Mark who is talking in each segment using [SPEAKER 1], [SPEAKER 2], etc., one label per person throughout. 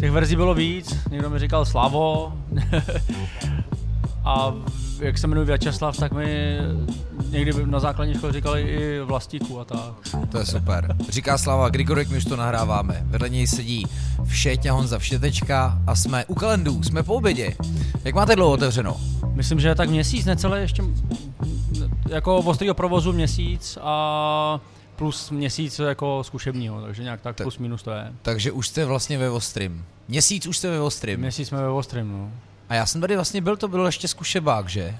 [SPEAKER 1] Těch verzí bylo víc, někdo mi říkal Slavo. a jak se jmenuji Vyačeslav, tak mi někdy na základní škole říkali i vlastíku a tak.
[SPEAKER 2] To je super. Říká Slava Grigorek, my už to nahráváme. Vedle něj sedí Všetě Honza Všetečka a jsme u kalendů, jsme po obědě. Jak máte dlouho otevřeno?
[SPEAKER 1] Myslím, že tak měsíc, necelé ještě jako ostrýho provozu měsíc a plus měsíc jako zkušebního, takže nějak tak, tak plus minus to je.
[SPEAKER 2] Takže už jste vlastně ve Ostrym. Měsíc už jste ve Ostrym.
[SPEAKER 1] Měsíc jsme ve Ostrym, no.
[SPEAKER 2] A já jsem tady vlastně byl, to byl ještě zkušebák, že?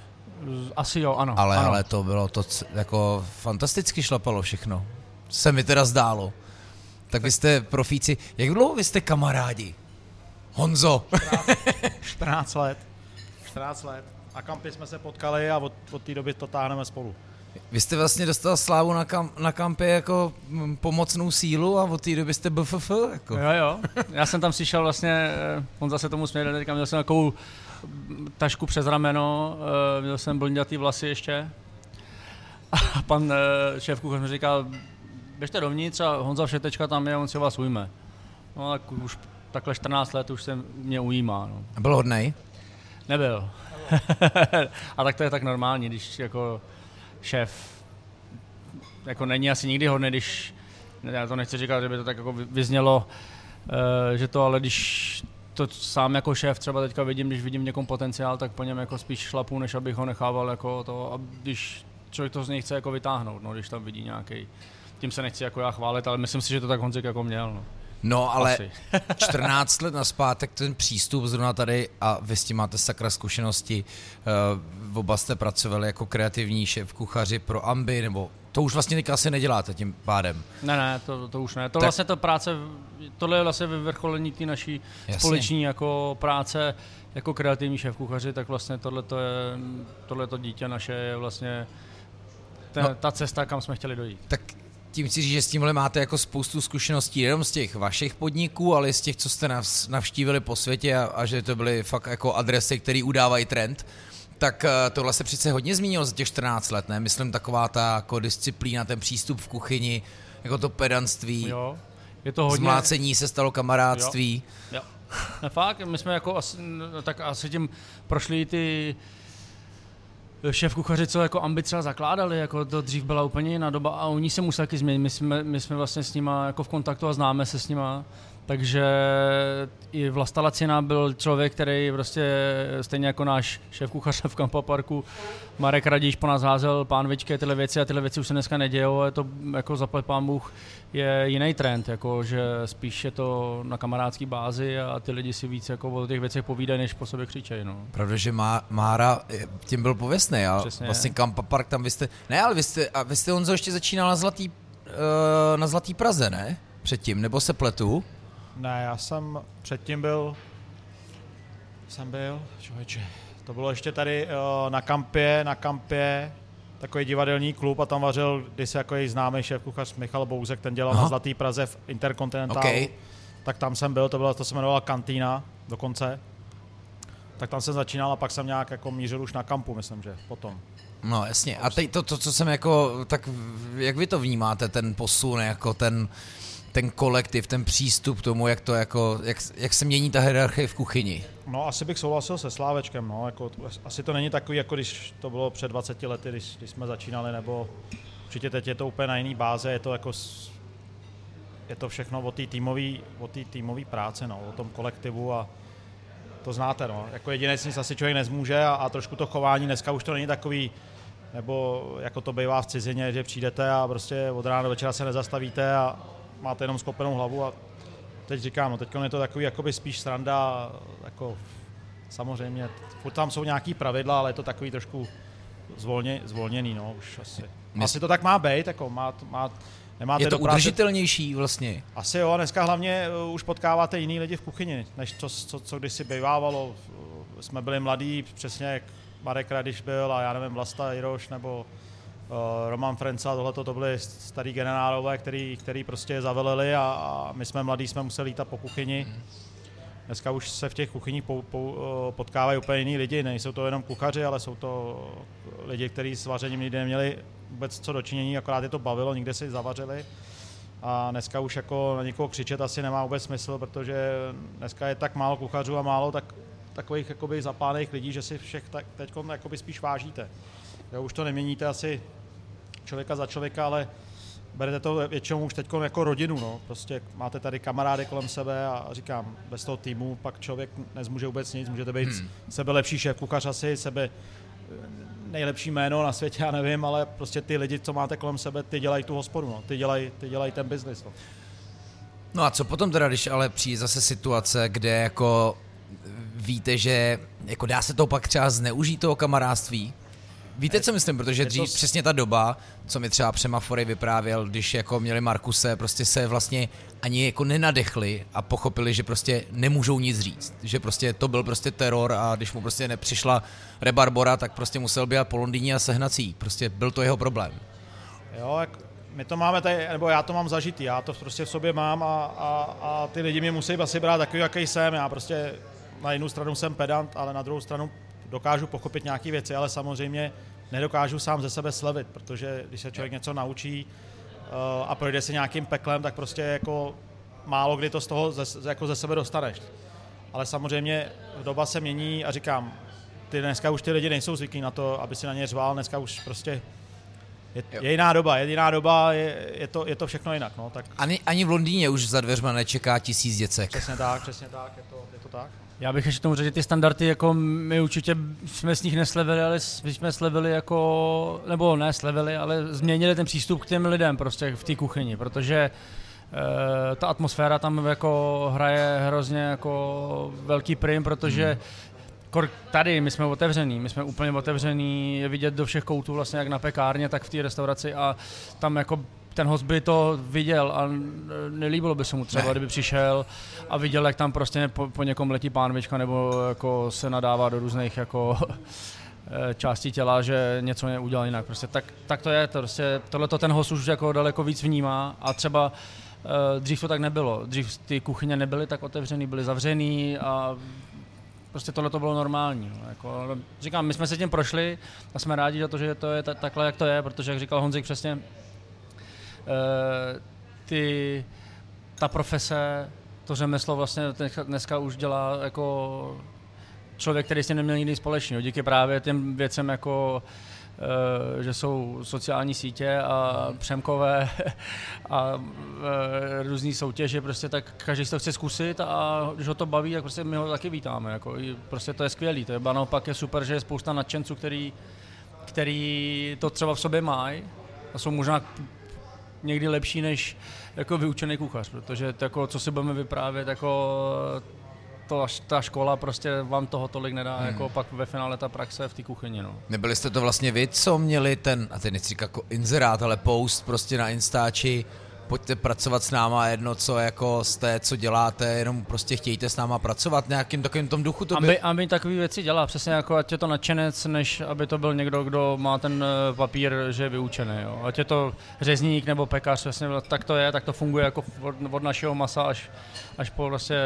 [SPEAKER 1] Asi jo, ano.
[SPEAKER 2] Ale,
[SPEAKER 1] ano.
[SPEAKER 2] ale to bylo to jako fantasticky šlapalo všechno. Se mi teda zdálo. Tak vy jste profíci. Jak dlouho vy jste kamarádi? Honzo.
[SPEAKER 3] 14 let. 14 let. A kampy jsme se potkali a od, od té doby to táhneme spolu.
[SPEAKER 2] Vy jste vlastně dostal slávu na, kam, na kampě jako mm, pomocnou sílu a od té doby jste BFF. Jako.
[SPEAKER 1] Jo, jo. Já jsem tam přišel vlastně, eh, on zase tomu směl, teďka měl jsem takovou tašku přes rameno, eh, měl jsem blondětý vlasy ještě. A pan eh, šéf kuchař mi říkal, běžte dovnitř a Honza Všetečka tam je, on si vás ujme. No tak už takhle 14 let už se mě ujímá. No.
[SPEAKER 2] A byl hodnej?
[SPEAKER 1] Nebyl. a tak to je tak normální, když jako šéf jako není asi nikdy hodný, když já to nechci říkat, že by to tak jako vyznělo, že to ale když to sám jako šéf třeba teďka vidím, když vidím někom potenciál, tak po něm jako spíš šlapu, než abych ho nechával jako to, a když člověk to z něj chce jako vytáhnout, no, když tam vidí nějaký, tím se nechci jako já chválit, ale myslím si, že to tak Honzik jako měl. No.
[SPEAKER 2] No, ale Asi. 14 let naspátek ten přístup zrovna tady a vy s tím máte sakra zkušenosti. V oba jste pracovali jako kreativní šéf kuchaři pro Amby, nebo to už vlastně teďka asi neděláte tím pádem.
[SPEAKER 1] Ne, ne, to, to už ne. To tak... vlastně to práce, tohle je vlastně vyvrcholení té naší Jasně. společní jako práce jako kreativní šéf kuchaři, tak vlastně tohle je, tohle to dítě naše je vlastně ten, no, ta cesta, kam jsme chtěli dojít.
[SPEAKER 2] Tak tím chci říct, že s tímhle máte jako spoustu zkušeností, nejenom z těch vašich podniků, ale i z těch, co jste navštívili po světě a, a že to byly fakt jako adresy, které udávají trend. Tak eh, tohle se přece hodně zmínilo za těch 14 let, ne? Myslím taková ta jako disciplína, ten přístup v kuchyni, jako to pedanství.
[SPEAKER 1] Jo, je to hodně...
[SPEAKER 2] Zmlácení se stalo kamarádství.
[SPEAKER 1] Jo, jo. Fakt, my jsme jako asi, tak asi tím prošli ty šéf kuchaři, co jako ambi třeba zakládali, jako to dřív byla úplně jiná doba a oni se museli taky změnit. My jsme, my jsme vlastně s nima jako v kontaktu a známe se s nima. Takže i Vlasta Lacina byl člověk, který prostě stejně jako náš šéf kuchař v Kampa Parku, Marek Radíš po nás házel pánvičky tyhle věci a tyhle věci už se dneska nedějou, je to jako za pán Bůh je jiný trend, jako že spíš je to na kamarádské bázi a ty lidi si víc jako o těch věcech povídají, než po sobě křičejí. No.
[SPEAKER 2] Pravda, že Má, Mára tím byl pověstný a Přesně. vlastně Kampa Park tam vy jste, ne, ale vy jste, a vy jste Honzo ještě začínal na Zlatý, uh, na Zlatý Praze, ne? Předtím, nebo se pletu?
[SPEAKER 3] Ne, já jsem předtím byl, jsem byl, člověče, to bylo ještě tady uh, na kampě, na kampě, takový divadelní klub a tam vařil kdysi jako její známý šéf kuchař Michal Bouzek, ten dělal Aha. na Zlatý Praze v Intercontinental. Okay. Tak tam jsem byl, to, bylo, to se jmenovala Kantýna dokonce. Tak tam jsem začínal a pak jsem nějak jako mířil už na kampu, myslím, že potom.
[SPEAKER 2] No jasně. A teď to, to, co jsem jako, tak jak vy to vnímáte, ten posun, jako ten, ten kolektiv, ten přístup k tomu, jak to jako, jak, jak se mění ta hierarchie v kuchyni?
[SPEAKER 3] No asi bych souhlasil se Slávečkem, no, jako, asi to není takový, jako když to bylo před 20 lety, když, když jsme začínali, nebo určitě teď je to úplně na jiný báze, je to jako je to všechno o té týmové práce, no, o tom kolektivu a to znáte, no. Jako jediné nic asi člověk nezmůže a, a trošku to chování dneska už to není takový, nebo jako to bývá v cizině, že přijdete a prostě od rána do večera se nezastavíte a máte jenom skopenou hlavu a teď říkám, no teď je to takový jakoby spíš sranda, jako samozřejmě, furt tam jsou nějaký pravidla, ale je to takový trošku zvolně, zvolněný, no, už asi. Asi to tak má být, jako má, má
[SPEAKER 2] Nemáte je to práce... udržitelnější vlastně?
[SPEAKER 3] Asi jo, dneska hlavně uh, už potkáváte jiný lidi v kuchyni, než to, co, co kdysi bývávalo. Jsme byli mladí, přesně jak Marek Radiš byl a já nevím, Vlasta Jiroš nebo uh, Roman Frenca, tohle to byli starý generálové, který, který prostě zaveleli a, a my jsme mladí, jsme museli lítat po kuchyni. Dneska už se v těch kuchyních pou, pou, uh, potkávají úplně jiní lidi, nejsou to jenom kuchaři, ale jsou to lidi, kteří s vařením nikdy neměli vůbec co dočinění, akorát je to bavilo, někde si zavařili. a dneska už jako na někoho křičet asi nemá vůbec smysl, protože dneska je tak málo kuchařů a málo tak, takových jakoby zapálených lidí, že si všech tak, teď jakoby spíš vážíte. Jo, už to neměníte asi člověka za člověka, ale berete to většinou už teď jako rodinu, no. prostě máte tady kamarády kolem sebe a říkám, bez toho týmu pak člověk nezmůže vůbec nic, můžete být hmm. sebe lepší šéf kuchař asi, sebe nejlepší jméno na světě, já nevím, ale prostě ty lidi, co máte kolem sebe, ty dělají tu hospodu, no. ty, dělají, ty dělají ten biznis. No.
[SPEAKER 2] no a co potom teda, když ale přijde zase situace, kde jako víte, že jako dá se to pak třeba zneužít toho kamarádství, Víte, co myslím, protože dřív přesně ta doba, co mi třeba Přemafory vyprávěl, když jako měli Markuse, prostě se vlastně ani jako nenadechli a pochopili, že prostě nemůžou nic říct. Že prostě to byl prostě teror a když mu prostě nepřišla Rebarbora, tak prostě musel být po Londýně a sehnací. Prostě byl to jeho problém.
[SPEAKER 3] Jo, jak my to máme tady, nebo já to mám zažitý, já to prostě v sobě mám a, a, a ty lidi mě musí asi brát takový, jaký jsem. Já prostě na jednu stranu jsem pedant, ale na druhou stranu dokážu pochopit nějaké věci, ale samozřejmě nedokážu sám ze sebe slevit, protože když se člověk něco naučí uh, a projde si nějakým peklem, tak prostě jako málo kdy to z toho ze, jako ze sebe dostaneš. Ale samozřejmě doba se mění a říkám, ty dneska už ty lidi nejsou zvyklí na to, aby si na ně řval, dneska už prostě je, je jiná doba, je jiná doba, je, je, to, je to všechno jinak. No, tak...
[SPEAKER 2] Ani, ani v Londýně už za dveřma nečeká tisíc děcek.
[SPEAKER 3] Přesně tak, přesně tak, je to, je to tak.
[SPEAKER 1] Já bych ještě tomu řekl, že ty standardy, jako my určitě jsme s nich neslevili, ale my jsme slevili jako, nebo ne slevili, ale změnili ten přístup k těm lidem prostě v té kuchyni, protože e, ta atmosféra tam jako hraje hrozně jako velký prim, protože hmm. tady my jsme otevření, my jsme úplně otevření, je vidět do všech koutů vlastně jak na pekárně, tak v té restauraci a tam jako ten host by to viděl a nelíbilo by se mu třeba, ne. kdyby přišel a viděl, jak tam prostě po, po někom letí pánvička nebo jako se nadává do různých jako eh, částí těla, že něco je udělal jinak. Prostě tak, tak to je, to prostě, tohle to ten host už jako daleko víc vnímá a třeba uh, dřív to tak nebylo. Dřív ty kuchyně nebyly tak otevřený, byly zavřený a prostě tohle to bylo normální. No, jako, říkám, my jsme se tím prošli a jsme rádi za to, že to je takhle, jak to je, protože, jak říkal Honzik přesně, ty, ta profese, to řemeslo vlastně dneska už dělá jako člověk, který s tím neměl nikdy společného. Díky právě těm věcem jako eh, že jsou sociální sítě a přemkové a eh, různé soutěže, prostě tak každý si to chce zkusit a když ho to baví, tak prostě my ho taky vítáme. Jako, prostě to je skvělý. To je, naopak je super, že je spousta nadšenců, který, který to třeba v sobě mají a jsou možná někdy lepší než jako vyučený kuchař, protože to, jako, co si budeme vyprávět, jako to, ta škola prostě vám toho tolik nedá, hmm. jako pak ve finále ta praxe v té kuchyni. No.
[SPEAKER 2] Nebyli jste to vlastně vy, co měli ten, a teď nechci jako inzerát, ale post prostě na Instači, pojďte pracovat s náma, jedno co jako jste, co děláte, jenom prostě chtějte s náma pracovat, nějakým takovým tom duchu to
[SPEAKER 1] by... Aby, aby takové věci dělá, přesně jako ať je to nadšenec, než aby to byl někdo, kdo má ten eh, papír, že je vyučený. Jo. Ať je to řezník nebo pekař, přesně tak to je, tak to funguje jako od, od našeho masa až, až po, vlastně,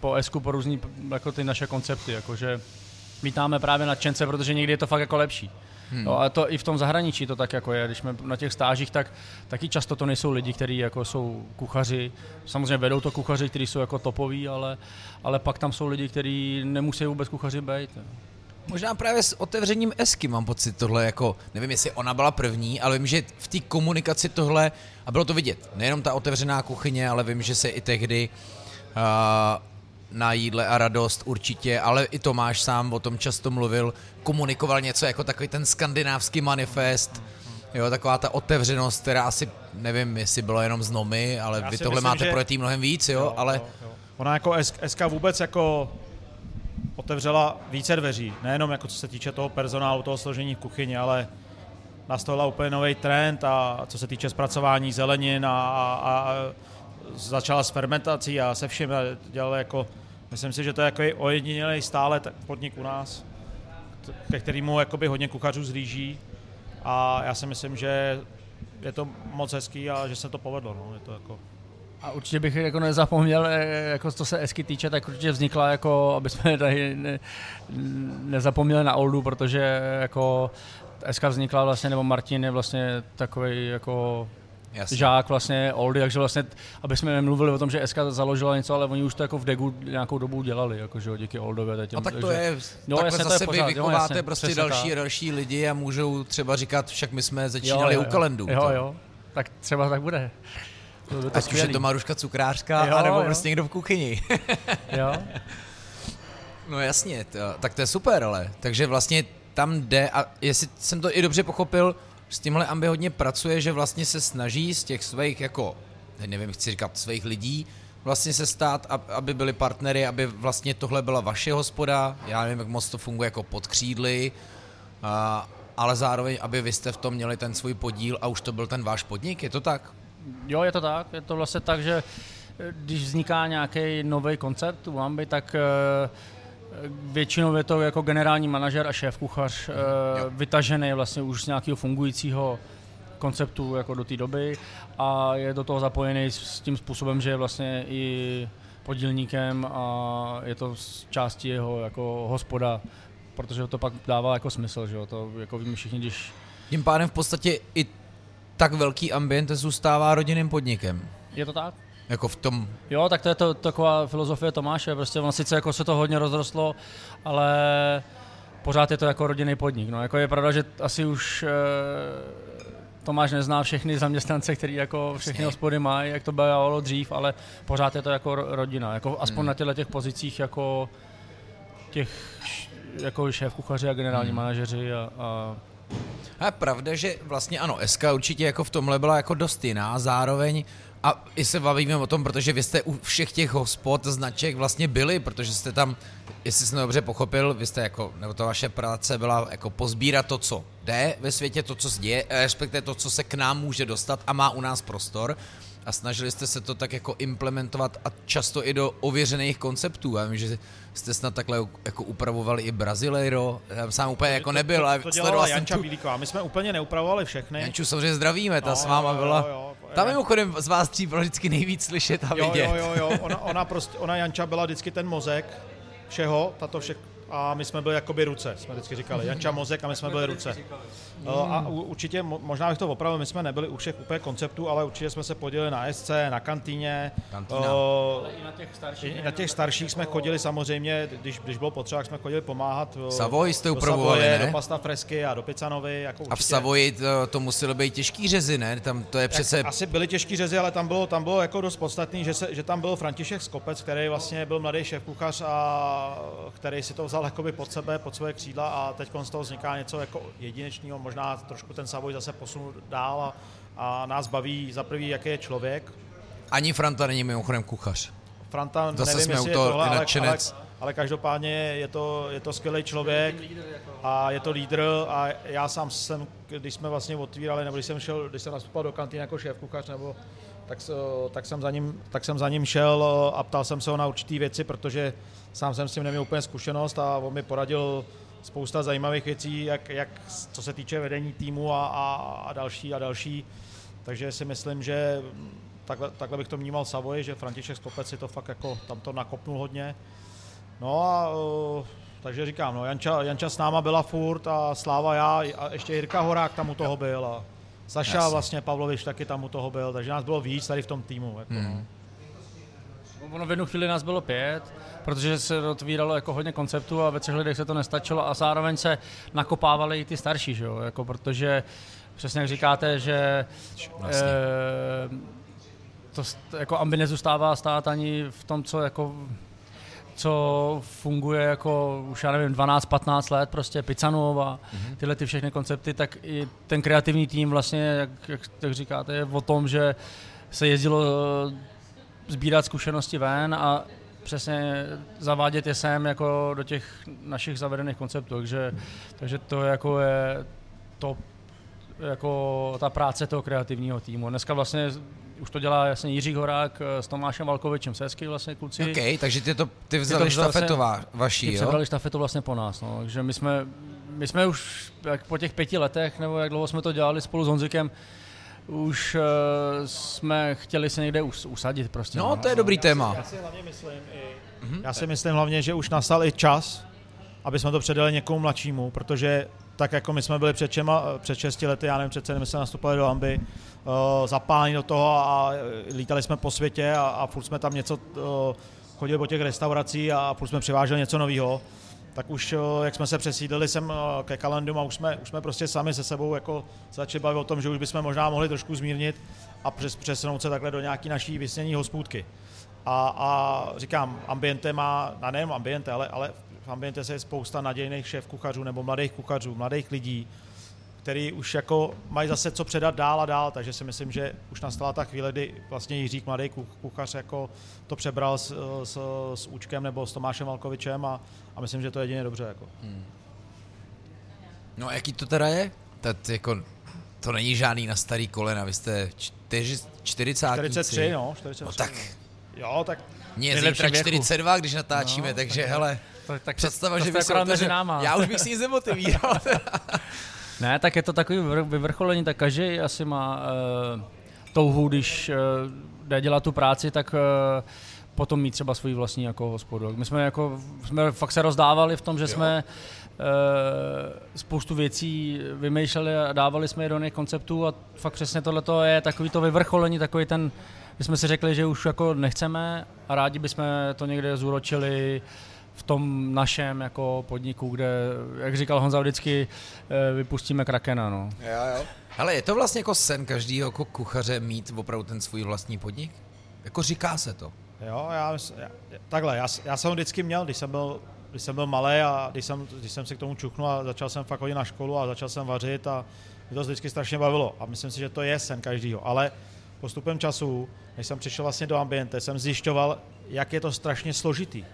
[SPEAKER 1] po esku, po různý jako ty naše koncepty, jakože vítáme právě nadšence, protože někdy je to fakt jako lepší. Hmm. No, a to i v tom zahraničí to tak jako je. Když jsme na těch stážích, tak taky často to nejsou lidi, kteří jako jsou kuchaři. Samozřejmě vedou to kuchaři, kteří jsou jako topoví, ale, ale pak tam jsou lidi, kteří nemusí vůbec kuchaři být.
[SPEAKER 2] Možná právě s otevřením Esky mám pocit tohle jako, nevím jestli ona byla první, ale vím, že v té komunikaci tohle, a bylo to vidět, nejenom ta otevřená kuchyně, ale vím, že se i tehdy uh, na jídle a radost určitě, ale i Tomáš sám o tom často mluvil, komunikoval něco jako takový ten skandinávský manifest, jo, taková ta otevřenost, která asi, nevím, jestli bylo jenom z Nomy, ale Já vy tohle myslím, máte že... projetý mnohem víc, jo, jo ale... Jo, jo.
[SPEAKER 3] Ona jako SK vůbec jako otevřela více dveří, nejenom jako co se týče toho personálu, toho složení v kuchyni, ale nastala úplně nový trend a co se týče zpracování zelenin a, a, a začala s fermentací a se vším dělal jako, myslím si, že to je jako ojedinělý stále podnik u nás, ke kterému jakoby hodně kuchařů zlíží a já si myslím, že je to moc hezký a že se to povedlo. No. Je to jako...
[SPEAKER 1] A určitě bych jako nezapomněl, eh, jako co se Esky týče, tak určitě vznikla jako, aby jsme tady ne, nezapomněli na Oldu, protože jako Eska vznikla vlastně, nebo Martin je vlastně takový jako Jasně. žák vlastně Oldy, takže vlastně, aby jsme mluvili o tom, že SK založila něco, ale oni už to jako v Degu nějakou dobu dělali, jako, že díky Oldové.
[SPEAKER 2] Teď, no tak to je, no, jasně, zase to je pořád, vy vychováte jo, jasně, prostě další tak. další lidi a můžou třeba říkat, však my jsme začínali jo, jo, u kalendu.
[SPEAKER 1] Jo, jo, tak třeba tak bude.
[SPEAKER 2] To, to Ať už je to Maruška cukrářka, jo, anebo jo. prostě někdo v kuchyni. jo. No jasně, to, tak to je super, ale. Takže vlastně tam jde, a jestli jsem to i dobře pochopil, s tímhle Ambi hodně pracuje, že vlastně se snaží z těch svých jako, nevím, chci říkat, svých lidí, vlastně se stát, aby byli partnery, aby vlastně tohle byla vaše hospoda, já nevím, jak moc to funguje jako pod křídly, a, ale zároveň, aby vy jste v tom měli ten svůj podíl a už to byl ten váš podnik, je to tak?
[SPEAKER 1] Jo, je to tak, je to vlastně tak, že eh, když vzniká nějaký nový koncept u Ambi, tak uh, Většinou je to jako generální manažer a šéf kuchař mm, vytažený vlastně už z nějakého fungujícího konceptu jako do té doby a je do toho zapojený s tím způsobem, že je vlastně i podílníkem a je to z části jeho jako hospoda, protože to pak dává jako smysl, že jo, to jako víme všichni, když...
[SPEAKER 2] Tím pádem v podstatě i tak velký ambient zůstává rodinným podnikem.
[SPEAKER 1] Je to tak?
[SPEAKER 2] Jako v tom...
[SPEAKER 1] Jo, tak to je to, taková filozofie Tomáše, prostě on sice jako se to hodně rozrostlo, ale pořád je to jako rodinný podnik. No, jako je pravda, že asi už e, Tomáš nezná všechny zaměstnance, který jako všechny hospody mají, jak to bylo dřív, ale pořád je to jako rodina. Jako aspoň hmm. na těchto těch pozicích jako těch jako šéf kuchaři a generální hmm. manažeři a, a
[SPEAKER 2] a je pravda, že vlastně ano, SK určitě jako v tomhle byla jako dost jiná, zároveň a i se bavíme o tom, protože vy jste u všech těch hospod značek vlastně byli, protože jste tam, jestli jsem dobře pochopil, vy jste jako, nebo to vaše práce byla jako pozbírat to, co jde ve světě, to, co se děje, respektive to, co se k nám může dostat a má u nás prostor a snažili jste se to tak jako implementovat a často i do ověřených konceptů. Já vím, že jste snad takhle jako upravovali i Brazileiro, já sám úplně jako nebyl,
[SPEAKER 3] ale to, to dělala Janča tu... Bílíková, my jsme úplně neupravovali všechny.
[SPEAKER 2] Janču samozřejmě zdravíme, ta no, s váma jo, byla, jo, jo. Tam mimochodem z vás tří bylo vždycky nejvíc slyšet a vidět.
[SPEAKER 3] Jo, jo, jo, ona, ona, prostě, ona Janča byla vždycky ten mozek všeho, tato vše, a my jsme byli jakoby ruce, jsme vždycky říkali. Janča mozek a my jsme byli ruce. A určitě, možná bych to opravil, my jsme nebyli u všech úplně konceptů, ale určitě jsme se podělili na SC, na kantýně.
[SPEAKER 1] O, I na těch starších.
[SPEAKER 3] I na těch starších jsme chodili samozřejmě, když, když bylo potřeba, jsme chodili pomáhat.
[SPEAKER 2] Savoy jste upravovali, ne?
[SPEAKER 3] Do Pasta Fresky a do Picanovy. Jako
[SPEAKER 2] a v Savoji to, to muselo být těžký řezy, ne? Tam to je přece...
[SPEAKER 3] Tak asi byly těžký řezy, ale tam bylo, tam bylo jako dost podstatný, že, se, že tam byl František Skopec, který vlastně byl mladý šéf kuchař a který si to vzal jakoby pod sebe, pod svoje křídla a teď z toho vzniká něco jako jedinečného, možná trošku ten Savoy zase posunul dál a, a nás baví za prvý, jaký je člověk.
[SPEAKER 2] Ani Franta není mimochodem kuchař.
[SPEAKER 3] Franta, zase nevím, jsme jestli je tohle, ale, ale, ale každopádně je to, je to skvělý člověk a je to lídr a já sám jsem, když jsme vlastně otvírali, nebo když jsem šel, když jsem nastupoval do kantýny jako šéf kuchař, nebo tak, tak, jsem za ním, tak jsem za ním šel a ptal jsem se ho na určité věci, protože sám jsem s tím neměl úplně zkušenost a on mi poradil spousta zajímavých věcí, jak, jak co se týče vedení týmu a, a, a další a další. Takže si myslím, že takhle, takhle bych to vnímal Savoy, že František Skopec si to fakt jako tam to nakopnul hodně. No a takže říkám, no Janča, Janča s náma byla furt a Sláva já a ještě Jirka Horák tam u toho byl a Saša Jasně. vlastně Pavlovič taky tam u toho byl, takže nás bylo víc tady v tom týmu. Jako, hmm.
[SPEAKER 1] no. Ono v jednu chvíli nás bylo pět, protože se otvíralo jako hodně konceptů a ve třech lidech se to nestačilo a zároveň se nakopávali i ty starší, že jo? Jako protože přesně jak říkáte, že vlastně. e, to jako ambi nezůstává stát ani v tom, co jako co funguje jako už já nevím 12-15 let, prostě Pizzanov a mm-hmm. tyhle ty všechny koncepty, tak i ten kreativní tým vlastně, jak, jak, jak říkáte, je o tom, že se jezdilo sbírat zkušenosti ven a přesně zavádět je sem jako do těch našich zavedených konceptů, takže, takže to jako je to jako ta práce toho kreativního týmu. Dneska vlastně už to dělá jasně Jiří Horák eh, s Tomášem Valkovičem Sesky vlastně kluci.
[SPEAKER 2] OK, takže ty, to, ty vzali ty štafetu vlastně, vaší, ty
[SPEAKER 1] jo? vzali štafetu vlastně po nás, no. Takže my jsme, my jsme už jak po těch pěti letech, nebo jak dlouho jsme to dělali spolu s Honzikem, už uh, jsme chtěli se někde us, usadit prostě.
[SPEAKER 2] No, no. to je dobrý já téma.
[SPEAKER 3] Si, já si hlavně myslím i, mm-hmm. já si myslím hlavně, že už nastal i čas, aby jsme to předali někomu mladšímu, protože tak jako my jsme byli před, čema, před 6 lety, já nevím, přece my jsme nastupovali do Amby, uh, zapálení do toho a lítali jsme po světě a, a furt jsme tam něco, uh, chodili po těch restauracích a furt jsme přiváželi něco nového tak už jak jsme se přesídlili sem ke Kalendum a už jsme, už jsme prostě sami se sebou jako začali bavit o tom, že už bychom možná mohli trošku zmírnit a přes, přesunout se takhle do nějaký naší vysnění hospůdky. A, a říkám, ambiente má, a nejen ambiente, ale, ale v ambiente se je spousta nadějných šéf kuchařů nebo mladých kuchařů, mladých lidí, který už jako mají zase co předat dál a dál, takže si myslím, že už nastala ta chvíle, kdy vlastně Jiřík Mladý kuchař jako to přebral s, s, s Účkem nebo s Tomášem Malkovičem a, a myslím, že to je jedině dobře. Jako. Hmm.
[SPEAKER 2] No a jaký to teda je? To, jako, to není žádný na starý kolena, vy jste čtyři, 40
[SPEAKER 3] 43, no, 43. No,
[SPEAKER 2] tak.
[SPEAKER 3] Jo, tak.
[SPEAKER 2] Mně je zítra 42, když natáčíme, no, takže tak, hele, tak, tak představa, že by se Já už bych si nic nemotivíral.
[SPEAKER 1] Ne, tak je to takový vyvrcholení, tak každý asi má uh, touhu, když uh, jde dělat tu práci, tak uh, potom mít třeba svůj vlastní jako hospodu. My jsme jako, jsme fakt se rozdávali v tom, že jo. jsme uh, spoustu věcí vymýšleli a dávali jsme je do konceptů a fakt přesně tohle je takový to vyvrcholení, takový ten, my jsme si řekli, že už jako nechceme a rádi bychom to někde zúročili v tom našem jako podniku, kde, jak říkal Honza, vždycky eh, vypustíme krakena. No.
[SPEAKER 2] Jo, jo. Ale je to vlastně jako sen každého jako kuchaře mít opravdu ten svůj vlastní podnik? Jako říká se to.
[SPEAKER 3] Jo, já, já takhle, já, já jsem ho vždycky měl, když jsem byl, když jsem byl malý a když jsem, když jsem se k tomu čuchnul a začal jsem fakt chodit na školu a začal jsem vařit a mě to vždycky strašně bavilo a myslím si, že to je sen každýho, ale postupem času, než jsem přišel vlastně do ambiente, jsem zjišťoval, jak je to strašně složitý.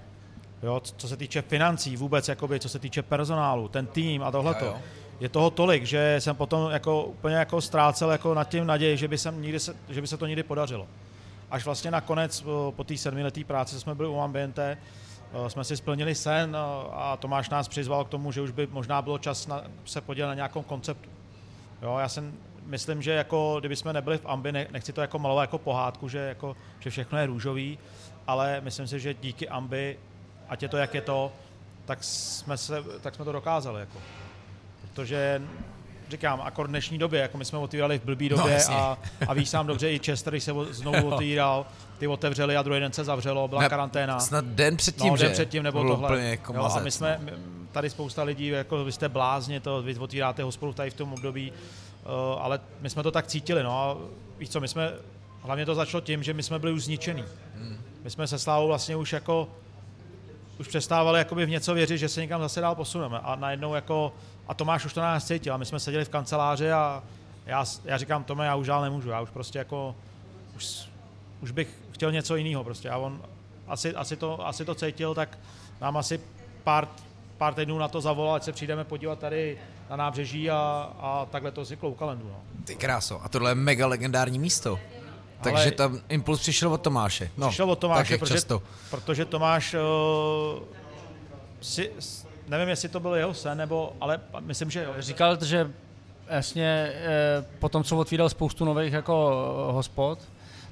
[SPEAKER 3] Jo, co se týče financí vůbec, jakoby, co se týče personálu, ten tým a tohleto. Je toho tolik, že jsem potom jako úplně jako ztrácel jako nad tím naději, že by, se nikdy se, že by se to nikdy podařilo. Až vlastně nakonec po té sedmileté práci, jsme byli u Ambiente, jsme si splnili sen a Tomáš nás přizval k tomu, že už by možná bylo čas na, se podílet na nějakém konceptu. Jo, já jsem myslím, že jako, kdyby jsme nebyli v Ambi, nechci to jako malovat jako pohádku, že, jako, že všechno je růžový, ale myslím si, že díky Ambi ať je to, jak je to, tak jsme, se, tak jsme to dokázali. Jako. Protože říkám, akor dnešní době, jako my jsme otvírali v blbý no, době no, a, a víš sám dobře, i Chester, když se znovu otvíral, ty otevřeli a druhý den se zavřelo, byla karanténa.
[SPEAKER 2] Snad den předtím,
[SPEAKER 3] no,
[SPEAKER 2] že?
[SPEAKER 3] den předtím nebo tohle. Jako jo, a my jsme, tady spousta lidí, jako vy jste blázni, to, vy otvíráte hospodu tady v tom období, uh, ale my jsme to tak cítili, no a víš co, my jsme, hlavně to začalo tím, že my jsme byli už zničený. Hmm. My jsme se Slávou vlastně už jako už přestávali jakoby v něco věřit, že se někam zase dál posuneme. A najednou jako, a Tomáš už to na nás cítil, a my jsme seděli v kanceláři a já, já říkám, Tome, já už dál nemůžu, já už prostě jako, už, už bych chtěl něco jiného prostě. A on asi, asi, to, asi to cítil, tak nám asi pár, pár týdnů na to zavolal, ať se přijdeme podívat tady na nábřeží a, a takhle to si kalendu. No.
[SPEAKER 2] Ty kráso, a tohle je mega legendární místo. Takže Ale tam impuls přišel od Tomáše.
[SPEAKER 3] No, přišel od Tomáše, protože, často. protože Tomáš uh, si, nevím, jestli to byl jeho sen, nebo, ale myslím, že jo.
[SPEAKER 1] Říkal, že jasně eh, po tom, co otvíral spoustu nových jako eh, hospod,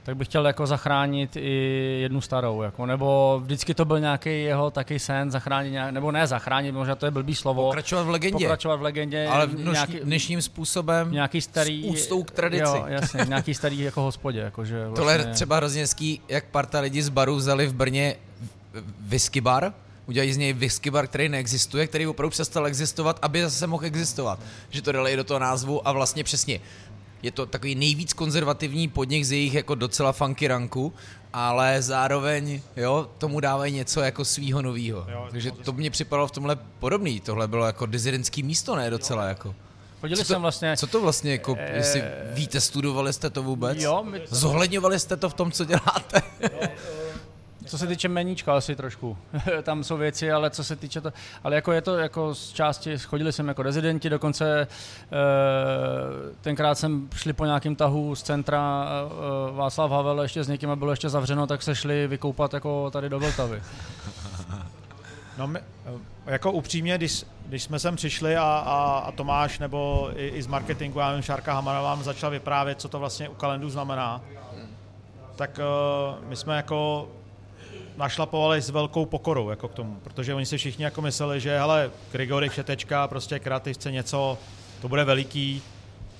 [SPEAKER 1] tak bych chtěl jako zachránit i jednu starou, jako, nebo vždycky to byl nějaký jeho taky sen zachránit, nějak, nebo ne zachránit, možná to je blbý slovo.
[SPEAKER 2] Pokračovat v legendě.
[SPEAKER 1] Pokračovat v legendě.
[SPEAKER 2] Ale v nož, nějaký, dnešním způsobem
[SPEAKER 1] nějaký starý,
[SPEAKER 2] s úctou k tradici.
[SPEAKER 1] Jo, jasně, nějaký starý jako hospodě. Jako, že vlastně...
[SPEAKER 2] Tohle je třeba hrozně hezký, jak parta lidí z baru vzali v Brně whisky bar, udělají z něj whisky bar, který neexistuje, který opravdu přestal existovat, aby zase mohl existovat. Že to dali do toho názvu a vlastně přesně je to takový nejvíc konzervativní podnik z jejich jako docela funky ranku, ale zároveň jo, tomu dávají něco jako svýho novýho. Jo, Takže to mě připadalo v tomhle podobný. Tohle bylo jako dizidentský místo, ne docela jako.
[SPEAKER 1] Chodili co to, vlastně...
[SPEAKER 2] Co to vlastně, jako, e... jestli víte, studovali jste to vůbec? Jo, my... Zohledňovali jste to v tom, co děláte? Jo,
[SPEAKER 1] co se týče meníčka asi trošku. Tam jsou věci, ale co se týče to, ale jako je to jako z části, chodili jsem jako rezidenti, dokonce eh, tenkrát jsem šli po nějakém tahu z centra eh, Václav Havel ještě s někým a bylo ještě zavřeno, tak se šli vykoupat jako tady do Vltavy.
[SPEAKER 3] No my, eh, jako upřímně, když, když jsme sem přišli a, a, a Tomáš nebo i, i z marketingu, já nevím, Šárka Hamana vám začal vyprávět, co to vlastně u kalendu znamená, tak uh, my jsme jako našlapovali s velkou pokorou jako k tomu, protože oni si všichni jako mysleli, že hele, Grigory všetečka, prostě kreativce něco, to bude veliký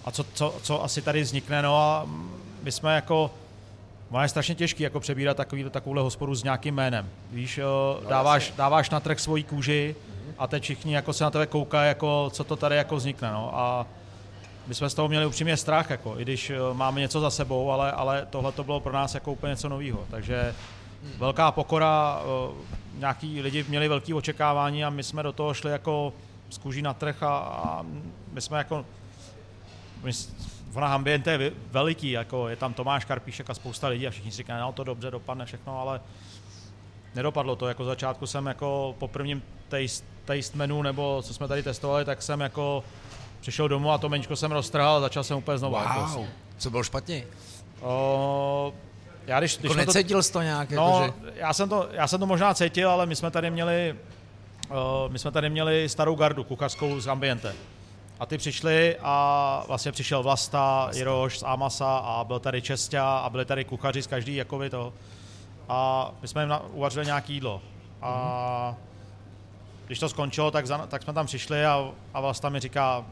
[SPEAKER 3] a co, co, co asi tady vznikne, no a my jsme jako, Ono je strašně těžký jako přebírat takový, takovouhle hospodu s nějakým jménem. Víš, no, dáváš, dáváš na trh svoji kůži a teď všichni jako se na tebe koukají, jako, co to tady jako vznikne. No. A my jsme z toho měli upřímně strach, jako, i když máme něco za sebou, ale, ale tohle to bylo pro nás jako úplně něco nového. Takže velká pokora, nějaký lidi měli velké očekávání a my jsme do toho šli jako z kůží na trh a, a my jsme jako my, ona ambiente je veliký, jako je tam Tomáš Karpíšek a spousta lidí a všichni si říkají, no to dobře dopadne všechno, ale nedopadlo to. Jako začátku jsem jako po prvním taste, taste menu, nebo co jsme tady testovali, tak jsem jako přišel domů a to meničko jsem roztrhal a začal jsem úplně znovu.
[SPEAKER 2] Wow.
[SPEAKER 3] Jako,
[SPEAKER 2] co bylo špatně?
[SPEAKER 3] O, já když, když
[SPEAKER 2] jako necítil jsi to nějak?
[SPEAKER 3] No,
[SPEAKER 2] jako, že...
[SPEAKER 3] já, jsem to, já jsem to možná cítil, ale my jsme tady měli, uh, my jsme tady měli starou gardu kuchařskou z Ambiente. A ty přišli a vlastně přišel Vlasta, Jiroš z Amasa a byl tady Čestia a byli tady kuchaři z každý jakoby to. A my jsme jim uvařili nějaký jídlo. A když to skončilo, tak, za, tak jsme tam přišli a, a Vlasta mi říká,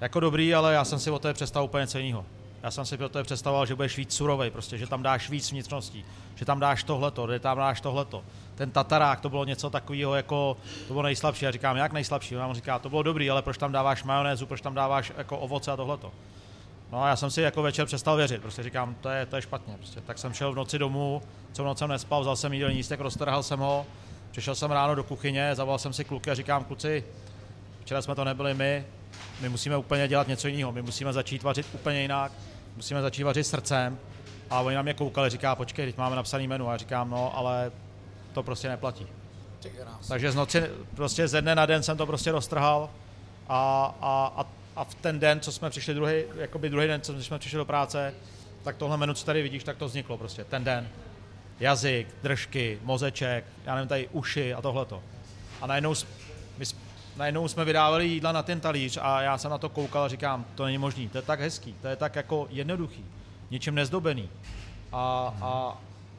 [SPEAKER 3] jako dobrý, ale já jsem si o té představil úplně něco jiného. Já jsem si o té představoval, že budeš víc surovej, prostě, že tam dáš víc vnitřností, že tam dáš tohleto, že tam dáš tohleto ten tatarák, to bylo něco takového jako, to bylo nejslabší. Já říkám, jak nejslabší? On říká, to bylo dobrý, ale proč tam dáváš majonézu, proč tam dáváš jako ovoce a tohleto. No a já jsem si jako večer přestal věřit, prostě říkám, to je, to je špatně. Prostě. Tak jsem šel v noci domů, celou noc jsem nespal, vzal jsem jídelní lístek, roztrhal jsem ho, přišel jsem ráno do kuchyně, zavolal jsem si kluky a říkám, kluci, včera jsme to nebyli my, my musíme úplně dělat něco jiného, my musíme začít vařit úplně jinak, musíme začít vařit srdcem. A oni na mě koukali, říká, počkej, teď máme napsaný menu. A já říkám, no, ale to prostě neplatí. Takže z noci, prostě ze dne na den jsem to prostě roztrhal a, a, a, a v ten den, co jsme přišli druhý, jakoby druhý den, co jsme přišli do práce, tak tohle menu, co tady vidíš, tak to vzniklo prostě, ten den. Jazyk, držky, mozeček, já nevím, tady uši a tohleto. A najednou, my, najednou jsme vydávali jídla na ten talíř a já jsem na to koukal a říkám, to není možný, to je tak hezký, to je tak jako jednoduchý, ničím nezdobený. A, a,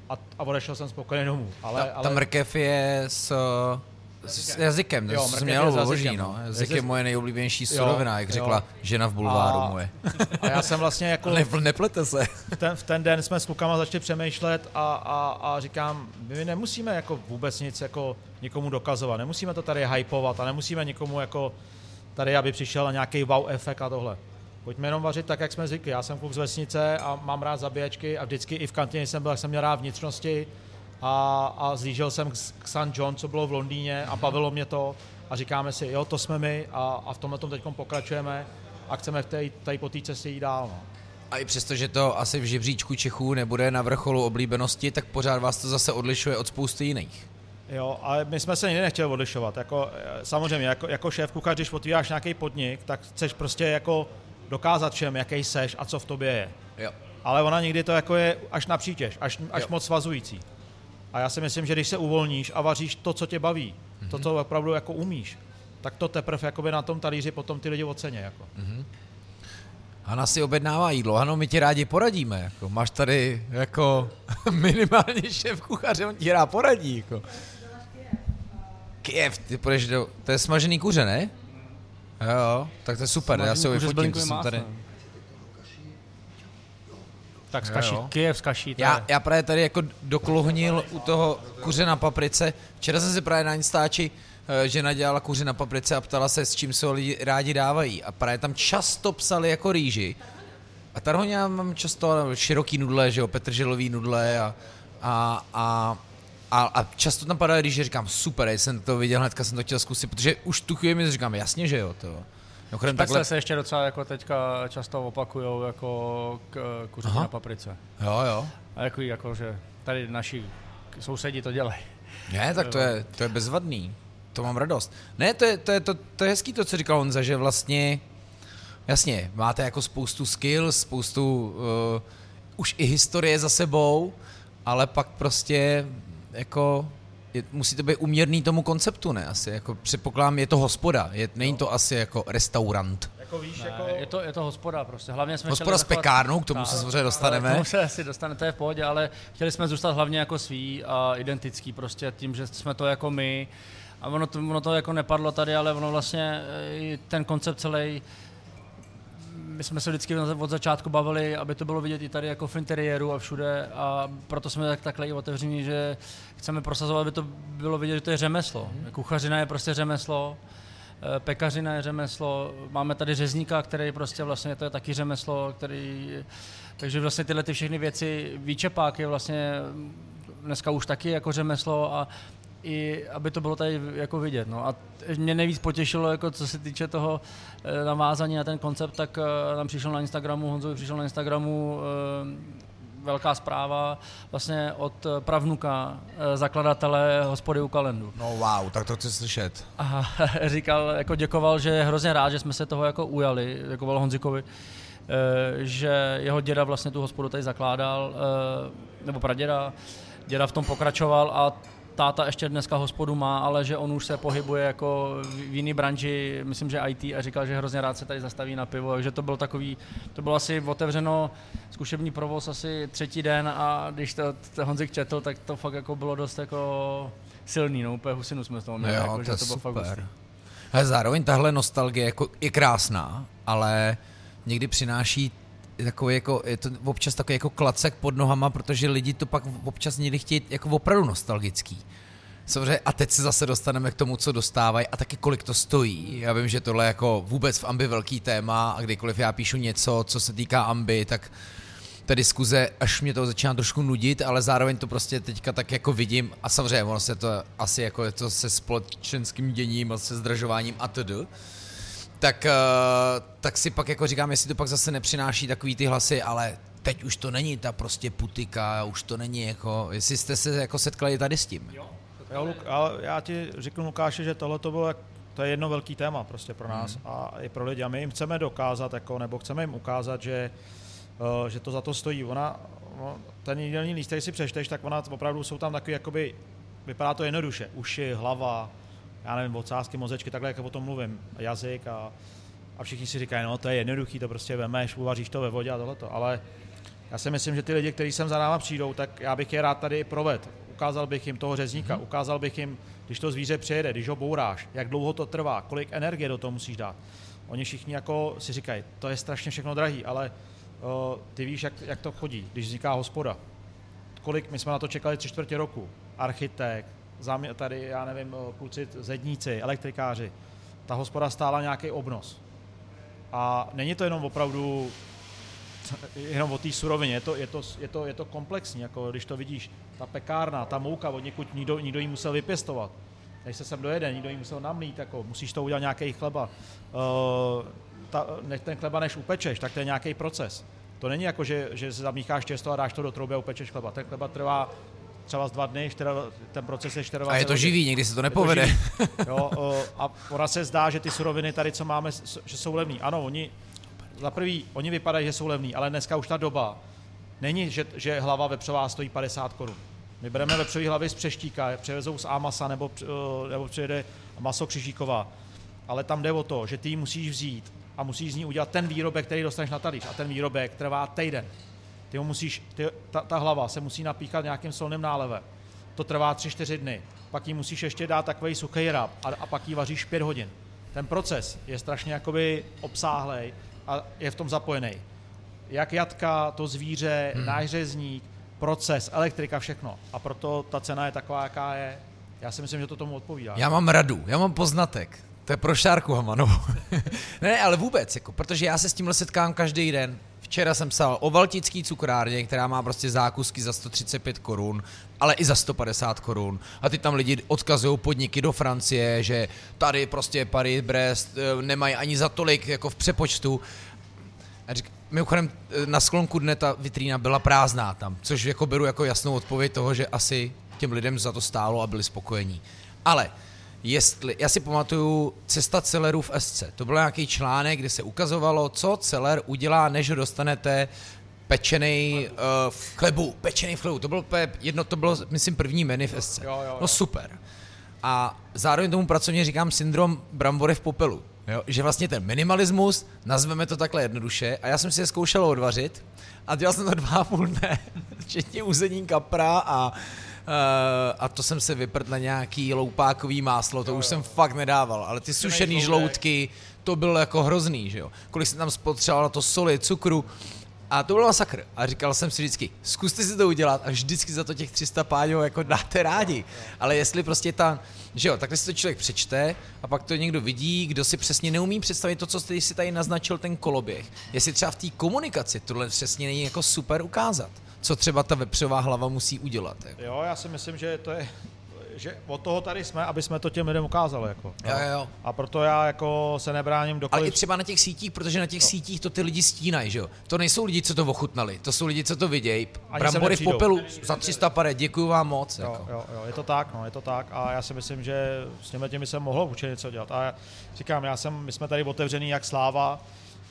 [SPEAKER 3] a, a odešel jsem spokojený domů. Ale,
[SPEAKER 2] ta,
[SPEAKER 3] ale...
[SPEAKER 2] ta mrkev je s, s jazykem, jo, to měl jazykem, no. Jazyk je moje nejoblíbenější surovina, jak řekla jo. žena v bulváru a, moje.
[SPEAKER 3] A já jsem vlastně jako...
[SPEAKER 2] Ne, neplete se.
[SPEAKER 3] V ten, v ten den jsme s klukama začali přemýšlet a, a, a říkám, my nemusíme jako vůbec nic jako nikomu dokazovat, nemusíme to tady hypovat a nemusíme nikomu jako tady, aby přišel na nějaký wow efekt a tohle. Pojďme jenom vařit tak, jak jsme zvykli. Já jsem kluk z vesnice a mám rád zabíječky a vždycky i v kantině jsem byl, jsem měl rád vnitřnosti a, a zlížel jsem k, k St. John, co bylo v Londýně a bavilo mě to a říkáme si, jo, to jsme my a, a v tomhle tom teď pokračujeme a chceme v té, tady po té cestě jít dál. No.
[SPEAKER 2] A i přesto, že to asi v žebříčku Čechů nebude na vrcholu oblíbenosti, tak pořád vás to zase odlišuje od spousty jiných.
[SPEAKER 3] Jo, ale my jsme se nikdy nechtěli odlišovat. Jako, samozřejmě, jako, jako šéf kuchař, když otvíráš nějaký podnik, tak chceš prostě jako dokázat všem, jaký seš a co v tobě je.
[SPEAKER 2] Jo.
[SPEAKER 3] Ale ona někdy to jako je až na přítěž, až, až moc svazující. A já si myslím, že když se uvolníš a vaříš to, co tě baví, mm-hmm. to, co opravdu jako umíš, tak to teprve jakoby na tom talíři potom ty lidi ocení. Jako. Mm-hmm.
[SPEAKER 2] Hana si objednává jídlo. Ano, my ti rádi poradíme. Jako, máš tady jako minimálně šéf kuchaře, on ti rád poradí. Jako. Kiev, ty půjdeš do... To je smažený kuře, ne? Jo, tak to je super, já si ho vyfotím, jsem tady.
[SPEAKER 1] Tak z kaší, Kyjev z kaší.
[SPEAKER 2] Já, já právě tady jako dokluhnil u toho kuře na paprice. Včera jsem si právě na Instači eh, žena dělala kuře na paprice a ptala se, s čím se ho lidi rádi dávají. A právě tam často psali jako rýži. A tady já mám často široký nudle, že jo, petrželový nudle a, a, a a, a často tam padá, když říkám, super, jsem to viděl, hnedka jsem to chtěl zkusit, protože už tu chvíli mi říkám, jasně, že jo, to.
[SPEAKER 1] Mimochodem, takhle... se ještě docela jako teďka často opakujou jako k, kuřetí na paprice.
[SPEAKER 2] Jo, jo.
[SPEAKER 1] A jako, jako, že tady naši sousedí to dělají.
[SPEAKER 2] Ne, tak to je, to je bezvadný. To mám radost. Ne, to je, to je, to, to je hezký to, co říkal Honza, že vlastně, jasně, máte jako spoustu skills, spoustu uh, už i historie za sebou, ale pak prostě jako je, musí to být uměrný tomu konceptu, ne? Asi jako předpokládám, je to hospoda, je, není to asi jako restaurant.
[SPEAKER 3] Jako víš,
[SPEAKER 1] Ne,
[SPEAKER 3] jako...
[SPEAKER 1] je, to, je to hospoda prostě. Hlavně jsme
[SPEAKER 2] Hospoda s pekárnou, k tomu
[SPEAKER 1] Tak,
[SPEAKER 2] se samozřejmě
[SPEAKER 1] ale K
[SPEAKER 2] dostaneme.
[SPEAKER 1] tomu se asi dostane, to je v pohodě, ale chtěli jsme zůstat hlavně jako svý a identický prostě tím, že jsme to jako my. A ono to, ono to jako nepadlo tady, ale ono vlastně eh, ten koncept celý my jsme se vždycky od začátku bavili, aby to bylo vidět i tady jako v interiéru a všude a proto jsme tak takhle i otevření, že chceme prosazovat, aby to bylo vidět, že to je řemeslo. Kuchařina je prostě řemeslo, eh, pekařina je řemeslo, máme tady řezníka, který prostě vlastně to je taky řemeslo, který, takže vlastně tyhle ty všechny věci, výčepák je vlastně dneska už taky jako řemeslo a i aby to bylo tady jako vidět. No. A mě nejvíc potěšilo, jako co se týče toho eh, navázání na ten koncept, tak eh, nám přišel na Instagramu, Honzovi přišel na Instagramu eh, velká zpráva vlastně od pravnuka zakladatele hospody u kalendu.
[SPEAKER 2] No wow, tak to chci slyšet.
[SPEAKER 1] A říkal, jako děkoval, že je hrozně rád, že jsme se toho jako ujali, děkoval Honzikovi, že jeho děda vlastně tu hospodu tady zakládal, nebo praděda, děda v tom pokračoval a táta ještě dneska hospodu má, ale že on už se pohybuje jako v jiný branži, myslím, že IT a říkal, že hrozně rád se tady zastaví na pivo, takže to byl takový, to bylo asi otevřeno zkušební provoz asi třetí den a když to, to Honzik četl, tak to fakt jako bylo dost jako silný, no úplně husinu jsme z toho měli,
[SPEAKER 2] Jo,
[SPEAKER 1] jako,
[SPEAKER 2] to
[SPEAKER 1] že
[SPEAKER 2] je
[SPEAKER 1] to bylo fakt hustý.
[SPEAKER 2] super. Ale zároveň tahle nostalgie jako je krásná, ale někdy přináší takový jako, je to občas takový jako klacek pod nohama, protože lidi to pak občas někdy chtějí jako opravdu nostalgický. Samozřejmě, a teď se zase dostaneme k tomu, co dostávají a taky kolik to stojí. Já vím, že tohle je jako vůbec v Ambi velký téma a kdykoliv já píšu něco, co se týká Ambi, tak ta diskuze, až mě to začíná trošku nudit, ale zároveň to prostě teďka tak jako vidím a samozřejmě ono se to asi jako je to se společenským děním a se zdražováním a td. Tak, eh, tak si pak jako říkám, jestli to pak zase nepřináší takový ty hlasy, ale teď už to není ta prostě putika, už to není jako, jestli jste se jako setkali tady s tím.
[SPEAKER 3] Jo, Luk, ale já ti řeknu, Lukáši, že tohle to bylo, jak- to je jedno velký téma prostě pro nás
[SPEAKER 2] Mhm.
[SPEAKER 3] a i pro lidi. A my jim chceme dokázat, jako, nebo chceme jim ukázat, že, uh, že to za to stojí. Ona, no, ten jídelní líst, který si přečteš, tak ona opravdu jsou tam takový, jakoby, vypadá to jednoduše. Uši, hlava, já nevím, ocásky, mozečky, takhle, jak o tom mluvím, jazyk a, a všichni si říkají, no to je jednoduchý, to prostě vemeš, uvaříš to ve vodě a tohleto. Ale já si myslím, že ty lidi, kteří sem za náma přijdou, tak já bych je rád tady provedl. Ukázal bych jim toho řezníka,
[SPEAKER 2] Mhm.
[SPEAKER 3] ukázal bych jim, když to zvíře přijede, když ho bouráš, jak dlouho to trvá, kolik energie do toho musíš dát. Oni všichni jako si říkají, to je strašně všechno drahý, ale uh, ty víš, jak, jak to chodí, když vzniká hospoda. Kolik, my jsme na to čekali tři čtvrtě roku. Architekt, tady, já nevím, kluci zedníci, elektrikáři. Ta hospoda stála nějaký obnos. A není to jenom opravdu jenom o té surovině, je to, je, to, je, to, je to komplexní, jako když to vidíš, ta pekárna, ta mouka, od někud někdo, někdo ji musel vypěstovat, než se sem dojede, někdo ji musel namlít, jako, musíš to udělat nějaký chleba. Uh, ta, ten chleba než upečeš, tak to je nějaký proces. To není jako, že, že se zamícháš těsto a dáš to do trouby a upečeš chleba. Ten chleba trvá třeba z dva dny, čtyři, ten proces je 24
[SPEAKER 2] A je to
[SPEAKER 3] hodin.
[SPEAKER 2] živý, někdy se to
[SPEAKER 3] to
[SPEAKER 2] nepovede.
[SPEAKER 3] živý. Jo, a ona se zdá, že ty suroviny tady, co máme, že jsou levný. Ano, oni, za prvý, oni vypadají, že jsou levný, ale dneska už ta doba není, že, že hlava vepřová stojí 50 korun. My bereme vepřový hlavy z Přeštíka, převezou z Amasa nebo, o, nebo přijede maso Křižíková. Ale tam jde o to, že ty ji musíš vzít a musíš z ní udělat ten výrobek, který dostaneš na talíř. A ten výrobek trvá týden. Ty ho musíš, ty, ta, ta hlava se musí napíchat nějakým solným nálevem. To trvá 3-4 dny. Pak jí musíš ještě dát takový suchý rab a, a pak ji vaříš 5 hodin. Ten proces je strašně jakoby obsáhlej a je v tom zapojený. Jak jatka, to zvíře, hmm. náš řezník, proces, elektrika, všechno. A proto ta cena je taková, jaká je. Já si myslím, že to tomu odpovídá.
[SPEAKER 2] Já mám radu, já mám poznatek. To je pro Šárku Hamanovou. ne, ne, ale vůbec, jako, protože já se s tímhle setkám každý den. Včera jsem psal o Valtický cukrárně, která má prostě zákusky za 135 korun, ale i za 150 korun. A ty tam lidi odkazují podniky do Francie, že tady prostě Paris, Brest eh, nemají ani za tolik jako v přepočtu. A řík, mimochodem eh, na sklonku dne ta vitrína byla prázdná tam, což jako beru jako jasnou odpověď toho, že asi těm lidem za to stálo a byli spokojení. Ale jestli, já si pamatuju Cesta celerů v SC, to byl nějaký článek, kde se ukazovalo, co celer udělá, než ho dostanete pečený uh, v chlebu, pečený v chlebu, to bylo jedno, to bylo, myslím, první menu v SC.
[SPEAKER 3] Jo, jo, jo.
[SPEAKER 2] No super. A zároveň tomu pracovně říkám syndrom brambory v popelu. Jo? Že vlastně ten minimalismus, nazveme to takhle jednoduše, a já jsem si je zkoušel odvařit a dělal jsem to dva a půl dne, včetně uzení kapra a, a to jsem se vyprt na nějaký loupákový máslo, to už jsem fakt nedával, ale ty sušený žloutky, to bylo jako hrozný, že jo. Kolik jsem tam spotřeboval na to soli, cukru, a to byl masakr. A říkal jsem si vždycky, zkuste si to udělat a vždycky za to těch 300 páňů jako dáte rádi. Ale jestli prostě ta, že jo, takhle si to člověk přečte a pak to někdo vidí, kdo si přesně neumí představit to, co jsi si tady naznačil ten koloběh. Jestli třeba v té komunikaci tohle přesně není jako super ukázat. Co třeba ta vepřová hlava musí udělat. Jako.
[SPEAKER 3] Jo, já si myslím, že to je, že od toho tady jsme, aby jsme to těm lidem ukázali. Jako,
[SPEAKER 2] Jo, jo, jo.
[SPEAKER 3] A proto já jako se nebráním
[SPEAKER 2] Ale
[SPEAKER 3] dokoliv.
[SPEAKER 2] i třeba na těch sítích, protože na těch sítích to ty lidi stínají, že jo? To nejsou lidi, co to ochutnali, to jsou lidi, co to vidějí. Brambory v popelu za 300 pare, děkuju vám moc.
[SPEAKER 3] Jo,
[SPEAKER 2] Jako.
[SPEAKER 3] jo, jo, je to tak, no, je to tak a já si myslím, že s těmi těmi jsem mohl určitě něco dělat. A já říkám, já jsem, my jsme tady otevřený jak sláva,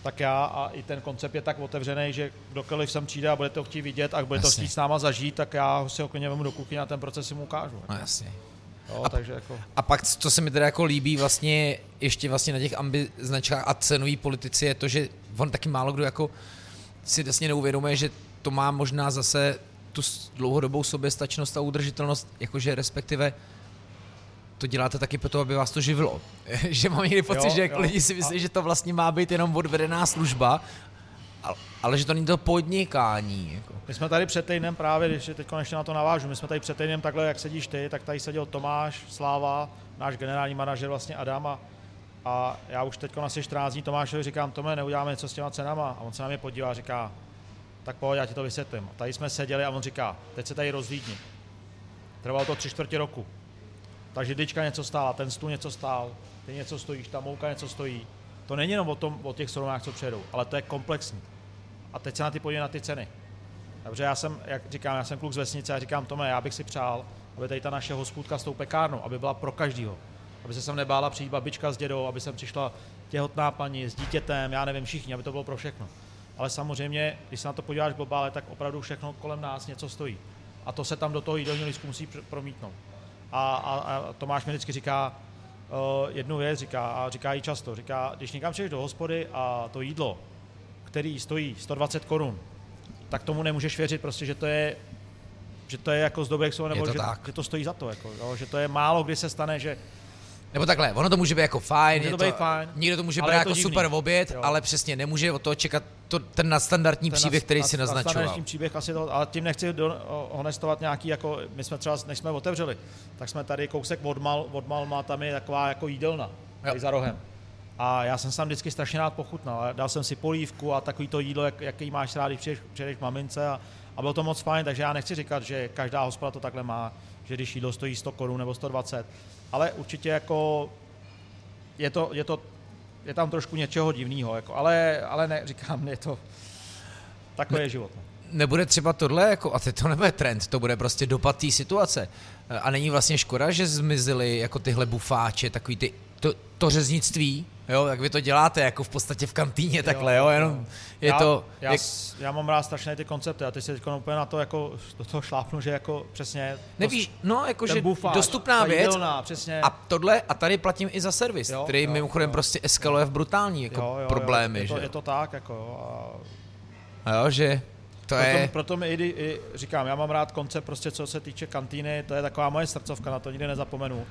[SPEAKER 3] tak já a i ten koncept je tak otevřený, že kdokoliv sem přijde a bude to chtít vidět a bude to
[SPEAKER 2] Jasně.
[SPEAKER 3] chtít s náma zažít, tak já si ho klidně vemu do kuchyně a ten proces si mu ukážu.
[SPEAKER 2] No jasně.
[SPEAKER 3] Jo, takže jako,
[SPEAKER 2] A pak, co se mi teda jako líbí vlastně ještě vlastně na těch ambi značkách a cenový politici je to, že on taky málo kdo jako si vlastně neuvědomuje, že to má možná zase tu dlouhodobou soběstačnost a udržitelnost, jakože respektive to děláte taky proto, aby vás to živilo. že mám někdy pocit,
[SPEAKER 3] Jo,
[SPEAKER 2] že
[SPEAKER 3] jo.
[SPEAKER 2] lidi si myslí, že to vlastně má být jenom odvedená služba, ale, ale že to není to podnikání. Jako.
[SPEAKER 3] My jsme tady před týdnem právě, když teď ještě na to navážu, my jsme tady před týdnem takhle, jak sedíš ty, tak tady seděl Tomáš Sláva, náš generální manažer vlastně Adam a, a já už teď asi 14 dní Tomášovi říkám, Tome, neuděláme něco s těma cenama a on se na mě podívá a říká, tak pojď, já ti to vysvětlím. A tady jsme seděli a on říká, teď se tady rozlídni. Trvalo to tři čtvrtě roku. Ta židlička něco stála, ten stůl něco stál, ty něco stojíš, ta mouka něco stojí. To není jenom o, tom, o těch surovinách, co přijedou, ale to je komplexní. A teď se na ty podívej na ty ceny. Takže já jsem, jak říkám, já jsem kluk z vesnice a říkám, Tome, já bych si přál, aby tady ta naše hospůdka s tou pekárnou, aby byla pro každýho. Aby se sem nebála přijít babička s dědou, aby sem přišla těhotná paní s dítětem, já nevím, všichni, aby to bylo pro všechno. Ale samozřejmě, když se na to podíváš globále, tak opravdu všechno kolem nás něco stojí. A to se tam do toho jídelního lístku musí pr- promítnout. A, a, a Tomáš mi vždycky říká uh, jednu věc, říká, a říká ji často, říká, když někam přijdeš do hospody a to jídlo, který stojí 120 korun, tak tomu nemůžeš věřit prostě, že to je že to je jako z dobrých slov, nebo
[SPEAKER 2] to
[SPEAKER 3] že,
[SPEAKER 2] tak.
[SPEAKER 3] že, to stojí za to, jako, jo, že to je málo kdy se stane, že
[SPEAKER 2] Nebo takhle, ono to může být jako fajn,
[SPEAKER 3] Může to být fajn,
[SPEAKER 2] někdo to může
[SPEAKER 3] to
[SPEAKER 2] jako
[SPEAKER 3] divný.
[SPEAKER 2] super oběd,
[SPEAKER 3] Jo.
[SPEAKER 2] ale přesně nemůže od toho čekat to, ten nadstandardní
[SPEAKER 3] ten
[SPEAKER 2] příběh, který
[SPEAKER 3] nas-
[SPEAKER 2] si naznačoval.
[SPEAKER 3] nadstandardní příběh asi to, ale tím nechci do, honestovat nějaký, jako my jsme třeba, než jsme otevřeli, tak jsme tady kousek od, Mal, od Malma, tam je taková jako jídelna, tady za rohem. A já jsem se tam vždycky strašně rád pochutnal. Dal jsem si polívku a takový to jídlo, jak, jaký máš rád, když přijdeš, mamince a, a bylo to moc fajn, takže já nechci říkat, že každá hospoda to takhle má, že když jídlo stojí 100 korun nebo 120, ale určitě jako je to, je to je tam trošku něčeho divného, jako, ale, ale ne, říkám, je to, takový je život. no.
[SPEAKER 2] Nebude třeba tohle, jako, a teď to nebude trend, to bude prostě dopad té situace. A není vlastně škoda, že zmizely jako tyhle bufáče, takový ty, to, to řeznictví, jo, jak vy to děláte, jako v podstatě v kantýně takhle, jo, jenom je
[SPEAKER 3] já,
[SPEAKER 2] to,
[SPEAKER 3] Já,
[SPEAKER 2] jak,
[SPEAKER 3] já mám rád strašně ty koncepty a ty si teď úplně na to jako, do toho šlápnu, že jako přesně...
[SPEAKER 2] nevíš, no, jakože
[SPEAKER 3] ten bufáč,
[SPEAKER 2] dostupná věc,
[SPEAKER 3] jídelna, přesně.
[SPEAKER 2] a tohle, a tady platím i za servis,
[SPEAKER 3] Jo,
[SPEAKER 2] který
[SPEAKER 3] jo,
[SPEAKER 2] mimochodem
[SPEAKER 3] jo.
[SPEAKER 2] prostě eskaluje v brutální jako
[SPEAKER 3] jo, jo,
[SPEAKER 2] problémy,
[SPEAKER 3] jo, je, to,
[SPEAKER 2] že
[SPEAKER 3] je to tak, jako jo, a
[SPEAKER 2] A jo, že to
[SPEAKER 3] proto,
[SPEAKER 2] je,
[SPEAKER 3] proto mi i, i, říkám, já mám rád koncept prostě, co se týče kantýny, to je taková moje srdcovka, na to nikdy nezapomenu.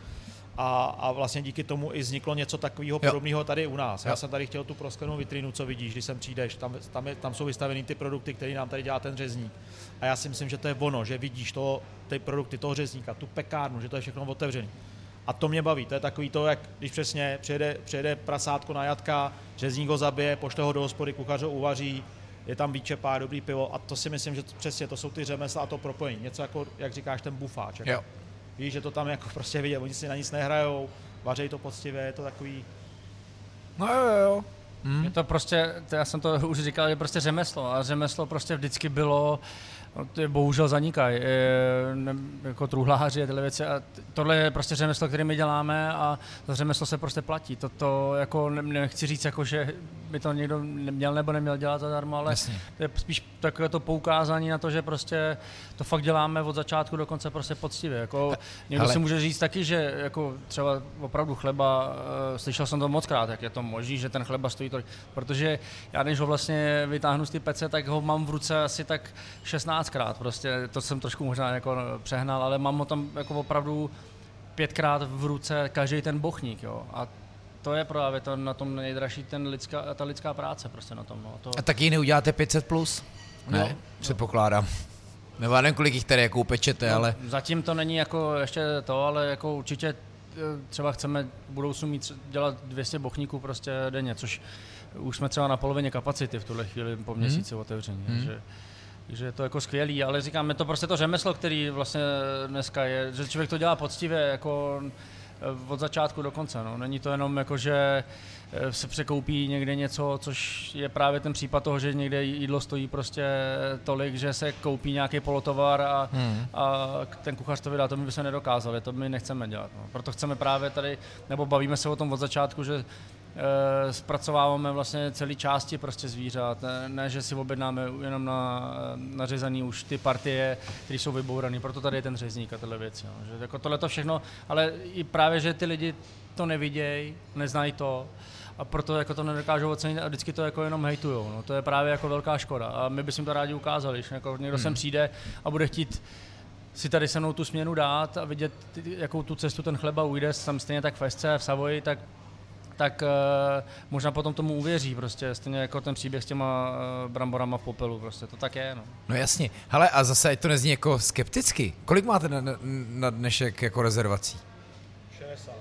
[SPEAKER 3] A, a vlastně díky tomu i vzniklo něco takového podobného tady u nás. Já
[SPEAKER 2] Jo.
[SPEAKER 3] jsem tady chtěl tu prosklenou vitrínu, co vidíš, když sem přijdeš, tam, tam, je, tam jsou vystavený ty produkty, které nám tady dělá ten řezník. A já si myslím, že to je ono, že vidíš to, ty produkty toho řezníka, tu pekárnu, že to je všechno otevřený. A to mě baví, to je takový to, jak když přesně přijede, přijede prasátko na jatka, řezník ho zabije, pošle ho do hospody, kuchař ho uvaří, je tam výčepá, dobrý pivo a to si myslím, že přesně to jsou ty řemesla a to propojení. Něco jako, jak říkáš, ten bufáč. Jako.
[SPEAKER 2] jo.
[SPEAKER 3] Víš, že to tam jako prostě vidět, oni si na nic nehrajou, vařejí to poctivě, je to takový,
[SPEAKER 2] No jo, jo, jo.
[SPEAKER 1] Je to prostě, to já jsem to už říkal, je prostě řemeslo a řemeslo prostě vždycky bylo No, ty bohužel zanikají, jako truhláři a tyhle věci. A tohle je prostě řemeslo, které my děláme a to řemeslo se prostě platí. To, to jako nechci říct, jako, že by to někdo neměl nebo neměl dělat zadarmo, ale Jasně. to je spíš takové to poukázání na to, že prostě to fakt děláme od začátku do konce prostě poctivě. Jako, někdo ale... si může říct taky, že jako třeba opravdu chleba, uh, slyšel jsem to moc krát, jak je to možné, že ten chleba stojí tolik, protože já než ho vlastně vytáhnu z ty pece, tak ho mám v ruce asi tak 16krát, prostě to jsem trošku možná jako přehnal, ale mám ho tam jako opravdu pětkrát v ruce každý ten bochník, jo. A to je právě to na tom nejdražší ten lidská, ta lidská práce prostě na tom. No. To...
[SPEAKER 2] A taky neuděláte 500 plus? Ne, no, předpokládám. Nebo já nevím, kolik jich tady jako upečete, no, ale...
[SPEAKER 1] Zatím to není jako ještě to, ale jako určitě e, třeba chceme v budoucnu mít dělat 200 bochníků prostě denně, což už jsme třeba na polovině kapacity v tuhle chvíli po hmm. měsíci hmm. otevření. Hmm. Takže, takže je to jako skvělý, ale říkám, je to prostě to řemeslo, který vlastně dneska je, že člověk to dělá poctivě, jako Eh, od začátku do konce. No. Není to jenom jako, že eh, se překoupí někde něco, což je právě ten případ toho, že někde jídlo stojí prostě tolik, že se koupí nějaký polotovar a, hmm. a ten kuchař to vydá, to my by se nedokázali, to my nechceme dělat. No. Proto chceme právě tady, nebo bavíme se o tom od začátku, že zpracováváme vlastně celé části prostě zvířat, ne, ne, že si objednáme jenom na nařezaný už ty partie, které jsou vybourané, proto tady je ten řezník a tyhle věci. No. Že jako tohle to všechno, ale i právě, že ty lidi to nevidějí, neznají to, a proto jako to nedokážou ocenit a vždycky to jako jenom hejtujou. No. To je právě jako velká škoda a my bychom to rádi ukázali, že jako někdo hmm. sem přijde a bude chtít si tady se mnou tu směnu dát a vidět, jakou tu cestu ten chleba ujde, tam stejně tak v Fesce, v Savoji, tak tak uh, možná potom tomu uvěří prostě, stejně jako ten příběh s těma uh, bramborama v popelu, prostě to tak je, no.
[SPEAKER 2] No jasně, hele a zase to nezní jako skepticky. Kolik máte na, na dnešek jako rezervací?
[SPEAKER 3] 60.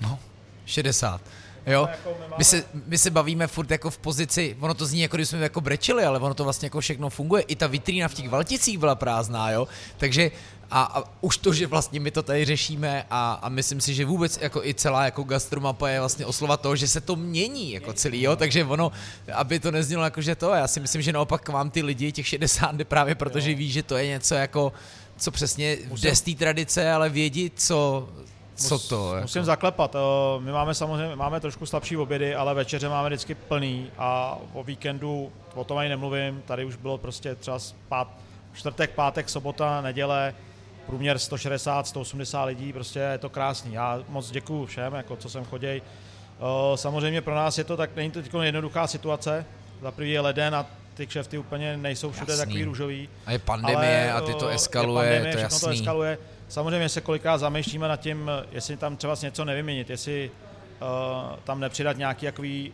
[SPEAKER 2] No, 60. Jo, jako my, se, my se bavíme furt jako v pozici, ono to zní jako když jsme jako brečili, ale ono to vlastně jako všechno funguje. I ta vitrína v těch Valticích byla prázdná, jo. Takže a, a už to, že vlastně my to tady řešíme a, a myslím si, že vůbec jako i celá jako gastromapa je vlastně oslova toho, že se to mění jako celý, jo, takže ono, aby to neznělo jako, že to, já si myslím, že naopak k vám ty lidi, těch 60 jde právě protože ví, že to je něco jako, co přesně jde z té tradice, ale vědí, co, co to?
[SPEAKER 3] Musím jako? zaklepat. Eh, my máme samozřejmě máme trošku slabší obědy, ale večeře máme vždycky plný a o víkendu o tom ani nemluvím. Tady už bylo prostě třeba pát, čtvrtek, pátek, sobota, neděle, průměr 160, 180 lidí, prostě je to krásný. Já moc děkuju všem, jako co sem chodí. Eh, samozřejmě pro nás je to tak, není to teď jednoduchá situace. Za prvý je leden a ty kšefty úplně nejsou všude jasný. takový růžový.
[SPEAKER 2] A je pandemie ale, a ty to eh, eskaluje, je pandemie, to je jasný. to eskaluje.
[SPEAKER 3] Samozřejmě se kolikrát zamýšlíme nad tím, jestli tam třeba něco nevyměnit, jestli uh, tam nepřidat nějaký takový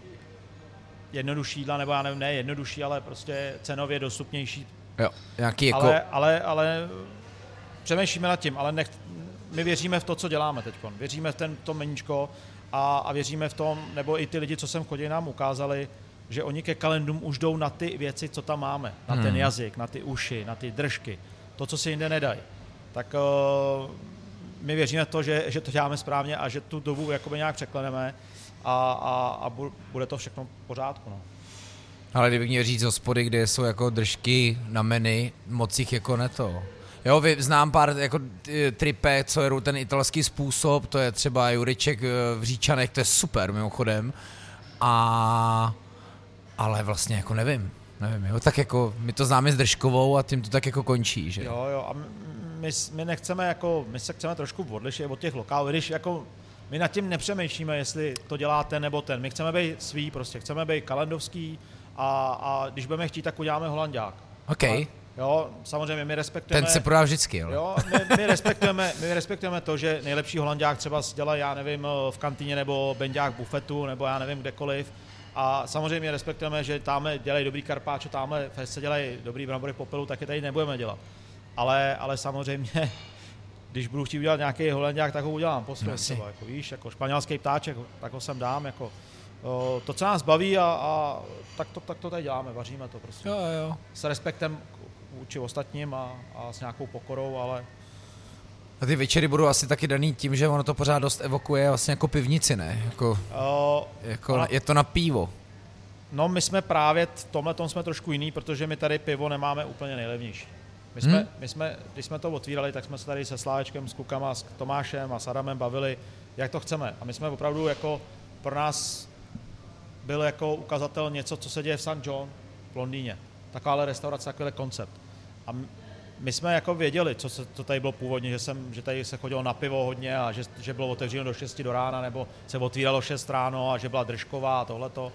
[SPEAKER 3] jednodušší jídla, nebo já nevím, ne jednodušší, ale prostě cenově dostupnější.
[SPEAKER 2] Jo, nějaký jako...
[SPEAKER 3] Ale, ale, ale přemýšlíme nad tím, ale nech, my věříme v to, co děláme teď. Věříme v ten, to meníčko a, a věříme v tom, nebo i ty lidi, co sem chodí, nám ukázali, že oni ke kalendům už jdou na ty věci, co tam máme. Na hmm. ten jazyk, na ty uši, na ty držky. To, co si jinde nedají. Tak uh, my věříme v to, že, že to děláme správně a že tu dobu jakoby nějak překleneme a, a, a bude to všechno v pořádku. No.
[SPEAKER 2] Ale kdybych měl říct hospody, kde jsou jako držky na menu, moc jich jako neto. Jo, vy, znám pár jako tripe, co je ten italský způsob, to je třeba Juriček eh, v Říčanech, to je super mimochodem. A ale vlastně jako nevím, nevím, jo, tak jako my to známe s Držkovou a tím to tak jako končí, že?
[SPEAKER 3] Jo, jo, a my, my nechceme jako, my se chceme trošku odlišit od těch lokálů, když jako my nad tím nepřemýšlíme, jestli to dělá ten nebo ten. My chceme být svý, prostě chceme být kalendovský a, a když budeme chtít, tak uděláme holandák.
[SPEAKER 2] OK. A,
[SPEAKER 3] Jo, samozřejmě my respektujeme...
[SPEAKER 2] Ten se prodá vždycky, jo?
[SPEAKER 3] jo my, my, respektujeme, my respektujeme to, že nejlepší holandák třeba dělá, já nevím, v kantýně nebo benďák bufetu, nebo já nevím kdekoliv. A samozřejmě respektujeme, že tamhle dělají dobrý karpáčo, tamhle v se dělají dobrý brambory popelu, tak je tady nebudeme dělat. Ale, ale samozřejmě, když budu chtít udělat nějaký holandák, tak ho udělám po no, třeba, jako, víš, jako španělský ptáček, tak ho sem dám, jako, to, co nás baví a, a tak, to, tak to tady děláme, vaříme to prostě.
[SPEAKER 2] Jo, jo.
[SPEAKER 3] S respektem vůči ostatním a, a s nějakou pokorou, ale
[SPEAKER 2] a ty večery budou asi taky daný tím, že ono to pořád dost evokuje vlastně jako pivnici, ne? Jako, uh, jako ale... je to na pivo.
[SPEAKER 3] No my jsme právě v tomhle tom jsme trošku jiný, protože my tady pivo nemáme úplně nejlevnější. My jsme, hmm. my jsme, když jsme to otvírali, tak jsme se tady se Slávečkem, s Kukama, s Tomášem a s Adamem bavili, jak to chceme. A my jsme opravdu jako pro nás byl jako ukazatel něco, co se děje v St. John v Londýně. Takováhle restaurace, takovýhle koncept. A my jsme jako věděli, co, se, co tady bylo původně, že, jsem, že tady se chodilo na pivo hodně a že, že bylo otevřeno do 6 do rána, nebo se otvíralo 6 ráno a že byla držková a tohleto.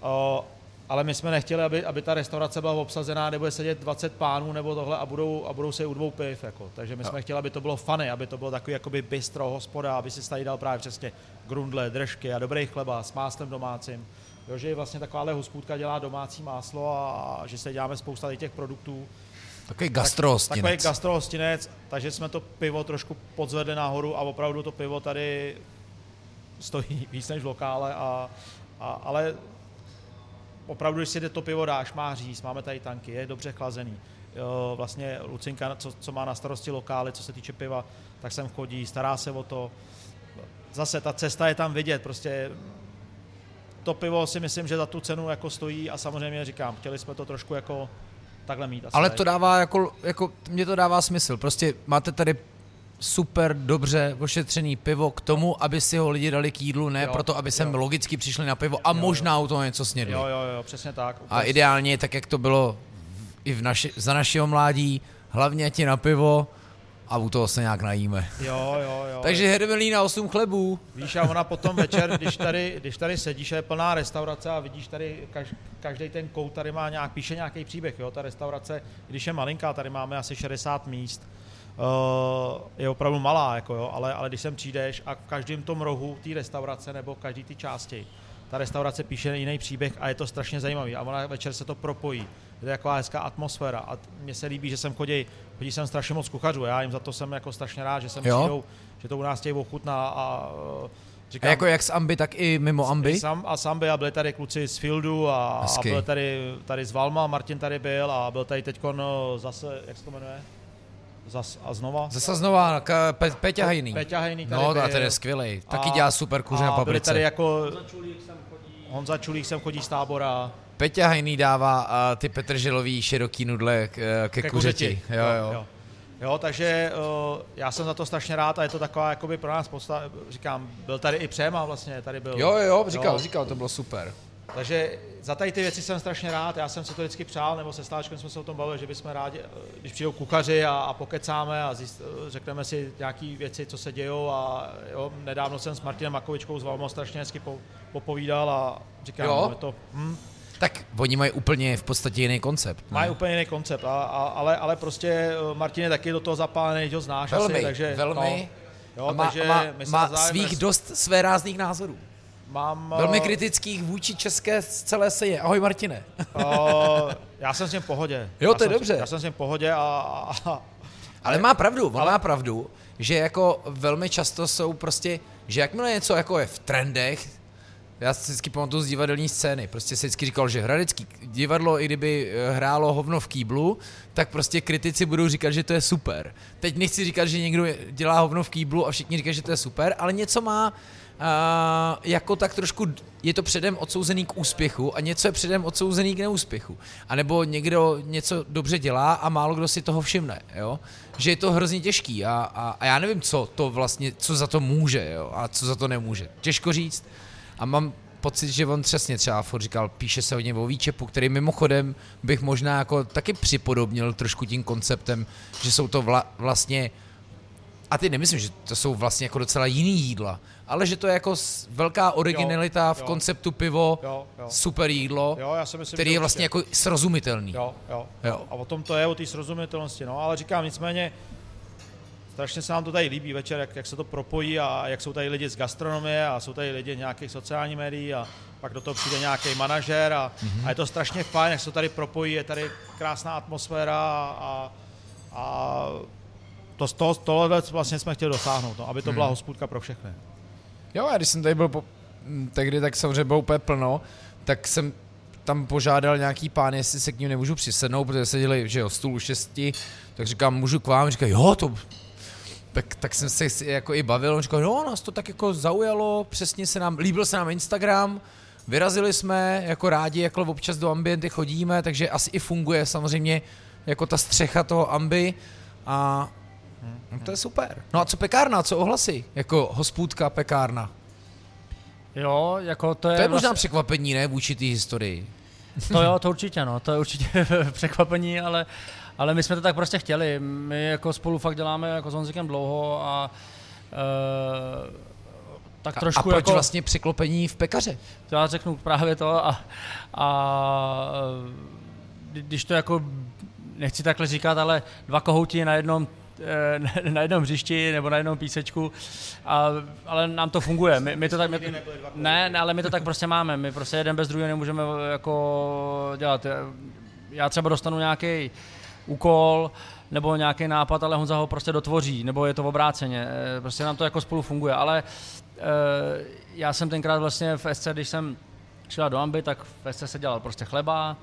[SPEAKER 3] O, ale my jsme nechtěli, aby, aby ta restaurace byla obsazená, nebo bude sedět 20 pánů nebo tohle a budou, a budou se u dvou piv. Jako. Takže my jsme chtěli, aby to bylo funny, aby to bylo takový jakoby bistro, hospoda, aby si tady dal právě přesně grundle, držky a dobrý chleba s máslem domácím. Jo, že vlastně takováhle hospůdka dělá domácí máslo a, a že se děláme spousta těch produktů.
[SPEAKER 2] Takový gastrohostinec.
[SPEAKER 3] Tak, takový gastrohostinec, takže jsme to pivo trošku podzvedli nahoru a opravdu to pivo tady stojí víc než v lokále, a, a, ale opravdu, když si to pivo dáš, má říz, máme tady tanky, je dobře chlazený. Jo, vlastně Lucinka, co, co má na starosti lokály, co se týče piva, tak sem chodí, stará se o to. Zase ta cesta je tam vidět, prostě to pivo si myslím, že za tu cenu jako stojí a samozřejmě říkám, chtěli jsme to trošku jako takhle mít. Asi
[SPEAKER 2] Ale to dává jako, jako, mně to dává smysl, prostě máte tady super dobře ošetřený pivo k tomu, aby si ho lidi dali k jídlu, ne jo, proto, aby sem jo. logicky přišli na pivo a jo, možná jo. u toho něco snědli.
[SPEAKER 3] Jo, jo, jo, přesně tak.
[SPEAKER 2] A ideálně, tak jak to bylo i v naši, za našeho mládí, hlavně ti na pivo a u toho se nějak najíme.
[SPEAKER 3] Jo, jo, jo.
[SPEAKER 2] Takže hermelína 8 chlebů.
[SPEAKER 3] Víš, a ona potom večer, když tady, když tady sedíš, je plná restaurace a vidíš tady, každý ten kout tady má nějak, píše nějaký příběh, jo, ta restaurace, když je malinká, tady máme asi 60 míst, uh, je opravdu malá, jako jo, ale, ale když sem přijdeš a v každém tom rohu té restaurace nebo v každé té části, ta restaurace píše jiný příběh a je to strašně zajímavý a ona večer se to propojí. Je to taková hezká atmosféra a mně se líbí, že sem chodí, chodí sem strašně moc kuchařů, já jim za to jsem jako strašně rád, že sem jo? přijdou, že to u nás chtějí ochutná a
[SPEAKER 2] Říkám, a jako jak z Amby, tak i mimo Amby?
[SPEAKER 3] Sam, a z Amby a byli tady kluci z Fieldu a, a byl tady, tady z Valma, Martin tady byl a byl tady teď zase, jak se to jmenuje? Zas a znova?
[SPEAKER 2] Zase znova, k, Pe, Peťa Hejný.
[SPEAKER 3] Peťa Hejný tady
[SPEAKER 2] No,
[SPEAKER 3] byl.
[SPEAKER 2] ten je skvělý. Taky dělá super kuře na paprice.
[SPEAKER 3] tady jako... Honza Čulík sem chodí z tábora.
[SPEAKER 2] Peťa Hejný dává ty petrželový široký nudle k, ke, ke kuřeti. Jo, jo. jo.
[SPEAKER 3] Jo, takže uh, já jsem za to strašně rád a je to taková jakoby pro nás posta, říkám, byl tady i Přema vlastně, tady byl.
[SPEAKER 2] Jo, jo, říkal, jo. říkal, to bylo super.
[SPEAKER 3] Takže za tady ty věci jsem strašně rád, já jsem si to vždycky přál, nebo se Stáčkem jsme se o tom bavili, že bychom rádi, když přijdou kuchaři a, a pokecáme a zjist, řekneme si nějaké věci, co se dějou a jo, nedávno jsem s Martinem Makovičkou z Valmo strašně hezky po, popovídal a říkám, jo. to, hm,
[SPEAKER 2] tak oni mají úplně v podstatě jiný koncept.
[SPEAKER 3] Ne? Mají úplně jiný koncept, a, a, ale, ale prostě eh, Martin je taky do toho zapálený, ho znáš
[SPEAKER 2] velmi,
[SPEAKER 3] asi, takže...
[SPEAKER 2] Velmi, no, jo, a má, takže má, má svých dost své rázných názorů.
[SPEAKER 3] Mám,
[SPEAKER 2] Velmi eh, kritických vůči české celé seje. Ahoj Martine.
[SPEAKER 3] uh, já jsem s ním v pohodě.
[SPEAKER 2] Jo, to
[SPEAKER 3] je
[SPEAKER 2] dobře.
[SPEAKER 3] Já jsem s ním v pohodě a... a
[SPEAKER 2] ale má pravdu, on ale... má pravdu, že jako velmi často jsou prostě, že jakmile něco jako je v trendech, já si vždycky pamatuju z divadelní scény. Prostě si vždycky říkal, že hradecký divadlo, i kdyby eh, hrálo hovno v kýblu, tak prostě kritici budou říkat, že to je super. Teď nechci říkat, že někdo dělá hovno v kýblu a všichni říkají, že to je super, ale něco má uh, jako tak trošku, je to předem odsouzený k úspěchu a něco je předem odsouzený k neúspěchu. A nebo někdo něco dobře dělá a málo kdo si toho všimne, jo? Že je to hrozně těžký a, a, a já nevím, co to vlastně, co za to může, jo? A co za to nemůže. Těžko říct. A mám pocit, že on přesně třeba furt říkal, píše se hodně o výčepu, který mimochodem bych možná jako taky připodobnil trošku tím konceptem, že jsou to vla, vlastně a ty nemyslím, že to jsou vlastně jako docela jiný jídla, ale že to je jako velká originalita jo, v jo. konceptu pivo, jo, jo. super jídlo,
[SPEAKER 3] jo, já si myslím,
[SPEAKER 2] který je vlastně jako srozumitelný.
[SPEAKER 3] Jo, jo, jo. A o tom to je, o té srozumitelnosti, no, ale říkám nicméně, strašně se nám to tady líbí večer, jak, jak se to propojí a jak jsou tady lidi z gastronomie a jsou tady lidi nějakých sociálních médií a pak do toho přijde nějaký manažer a, mm-hmm. a je to strašně fajn, jak se to tady propojí, je tady krásná atmosféra a, a to, to, tohle vlastně jsme chtěli dosáhnout, no, aby to byla mm. hospůdka pro všechny.
[SPEAKER 2] Jo, a když jsem tady byl po, tehdy, tak samozřejmě bylo úplně plno, tak jsem tam požádal nějaký pán, jestli se k ním nemůžu přisednout, protože seděli, že jo, stůl u šesti, tak říkám, můžu k vám, říkají, jo, to tak, tak jsem se jako i bavil, on říkal, no, nás to tak jako zaujalo, přesně se nám, líbil se nám Instagram, vyrazili jsme, jako rádi, jako občas do ambienty chodíme, takže asi i funguje samozřejmě, jako ta střecha toho amby a no, to je super. No a co pekárna, co ohlasy? Jako hospůdka, pekárna.
[SPEAKER 1] Jo, jako to je...
[SPEAKER 2] To je možná vlastně... překvapení, ne, vůči té historii.
[SPEAKER 1] To jo, to určitě, no, to je určitě překvapení, ale, ale my jsme to tak prostě chtěli. My jako spolu fakt děláme jako s Honzikem dlouho a uh, tak trošku
[SPEAKER 2] a, a proč
[SPEAKER 1] jako,
[SPEAKER 2] vlastně překlopení v pekaře?
[SPEAKER 1] To já řeknu právě to a, a když to jako, nechci takhle říkat, ale dva kohouti na jednom eh, na jednom hřišti nebo na jednom písečku, a, ale nám to funguje. My, my to tak, my, ne, ne, ale my to tak prostě máme. My prostě jeden bez druhého nemůžeme jako dělat. Já třeba dostanu nějaký úkol nebo nějaký nápad, ale Honza ho prostě dotvoří, nebo je to v obráceně. Eh, prostě nám to jako spolu funguje, ale Eh, já jsem tenkrát vlastně v SC, když jsem šel do Amby, tak v SC se dělal prostě chleba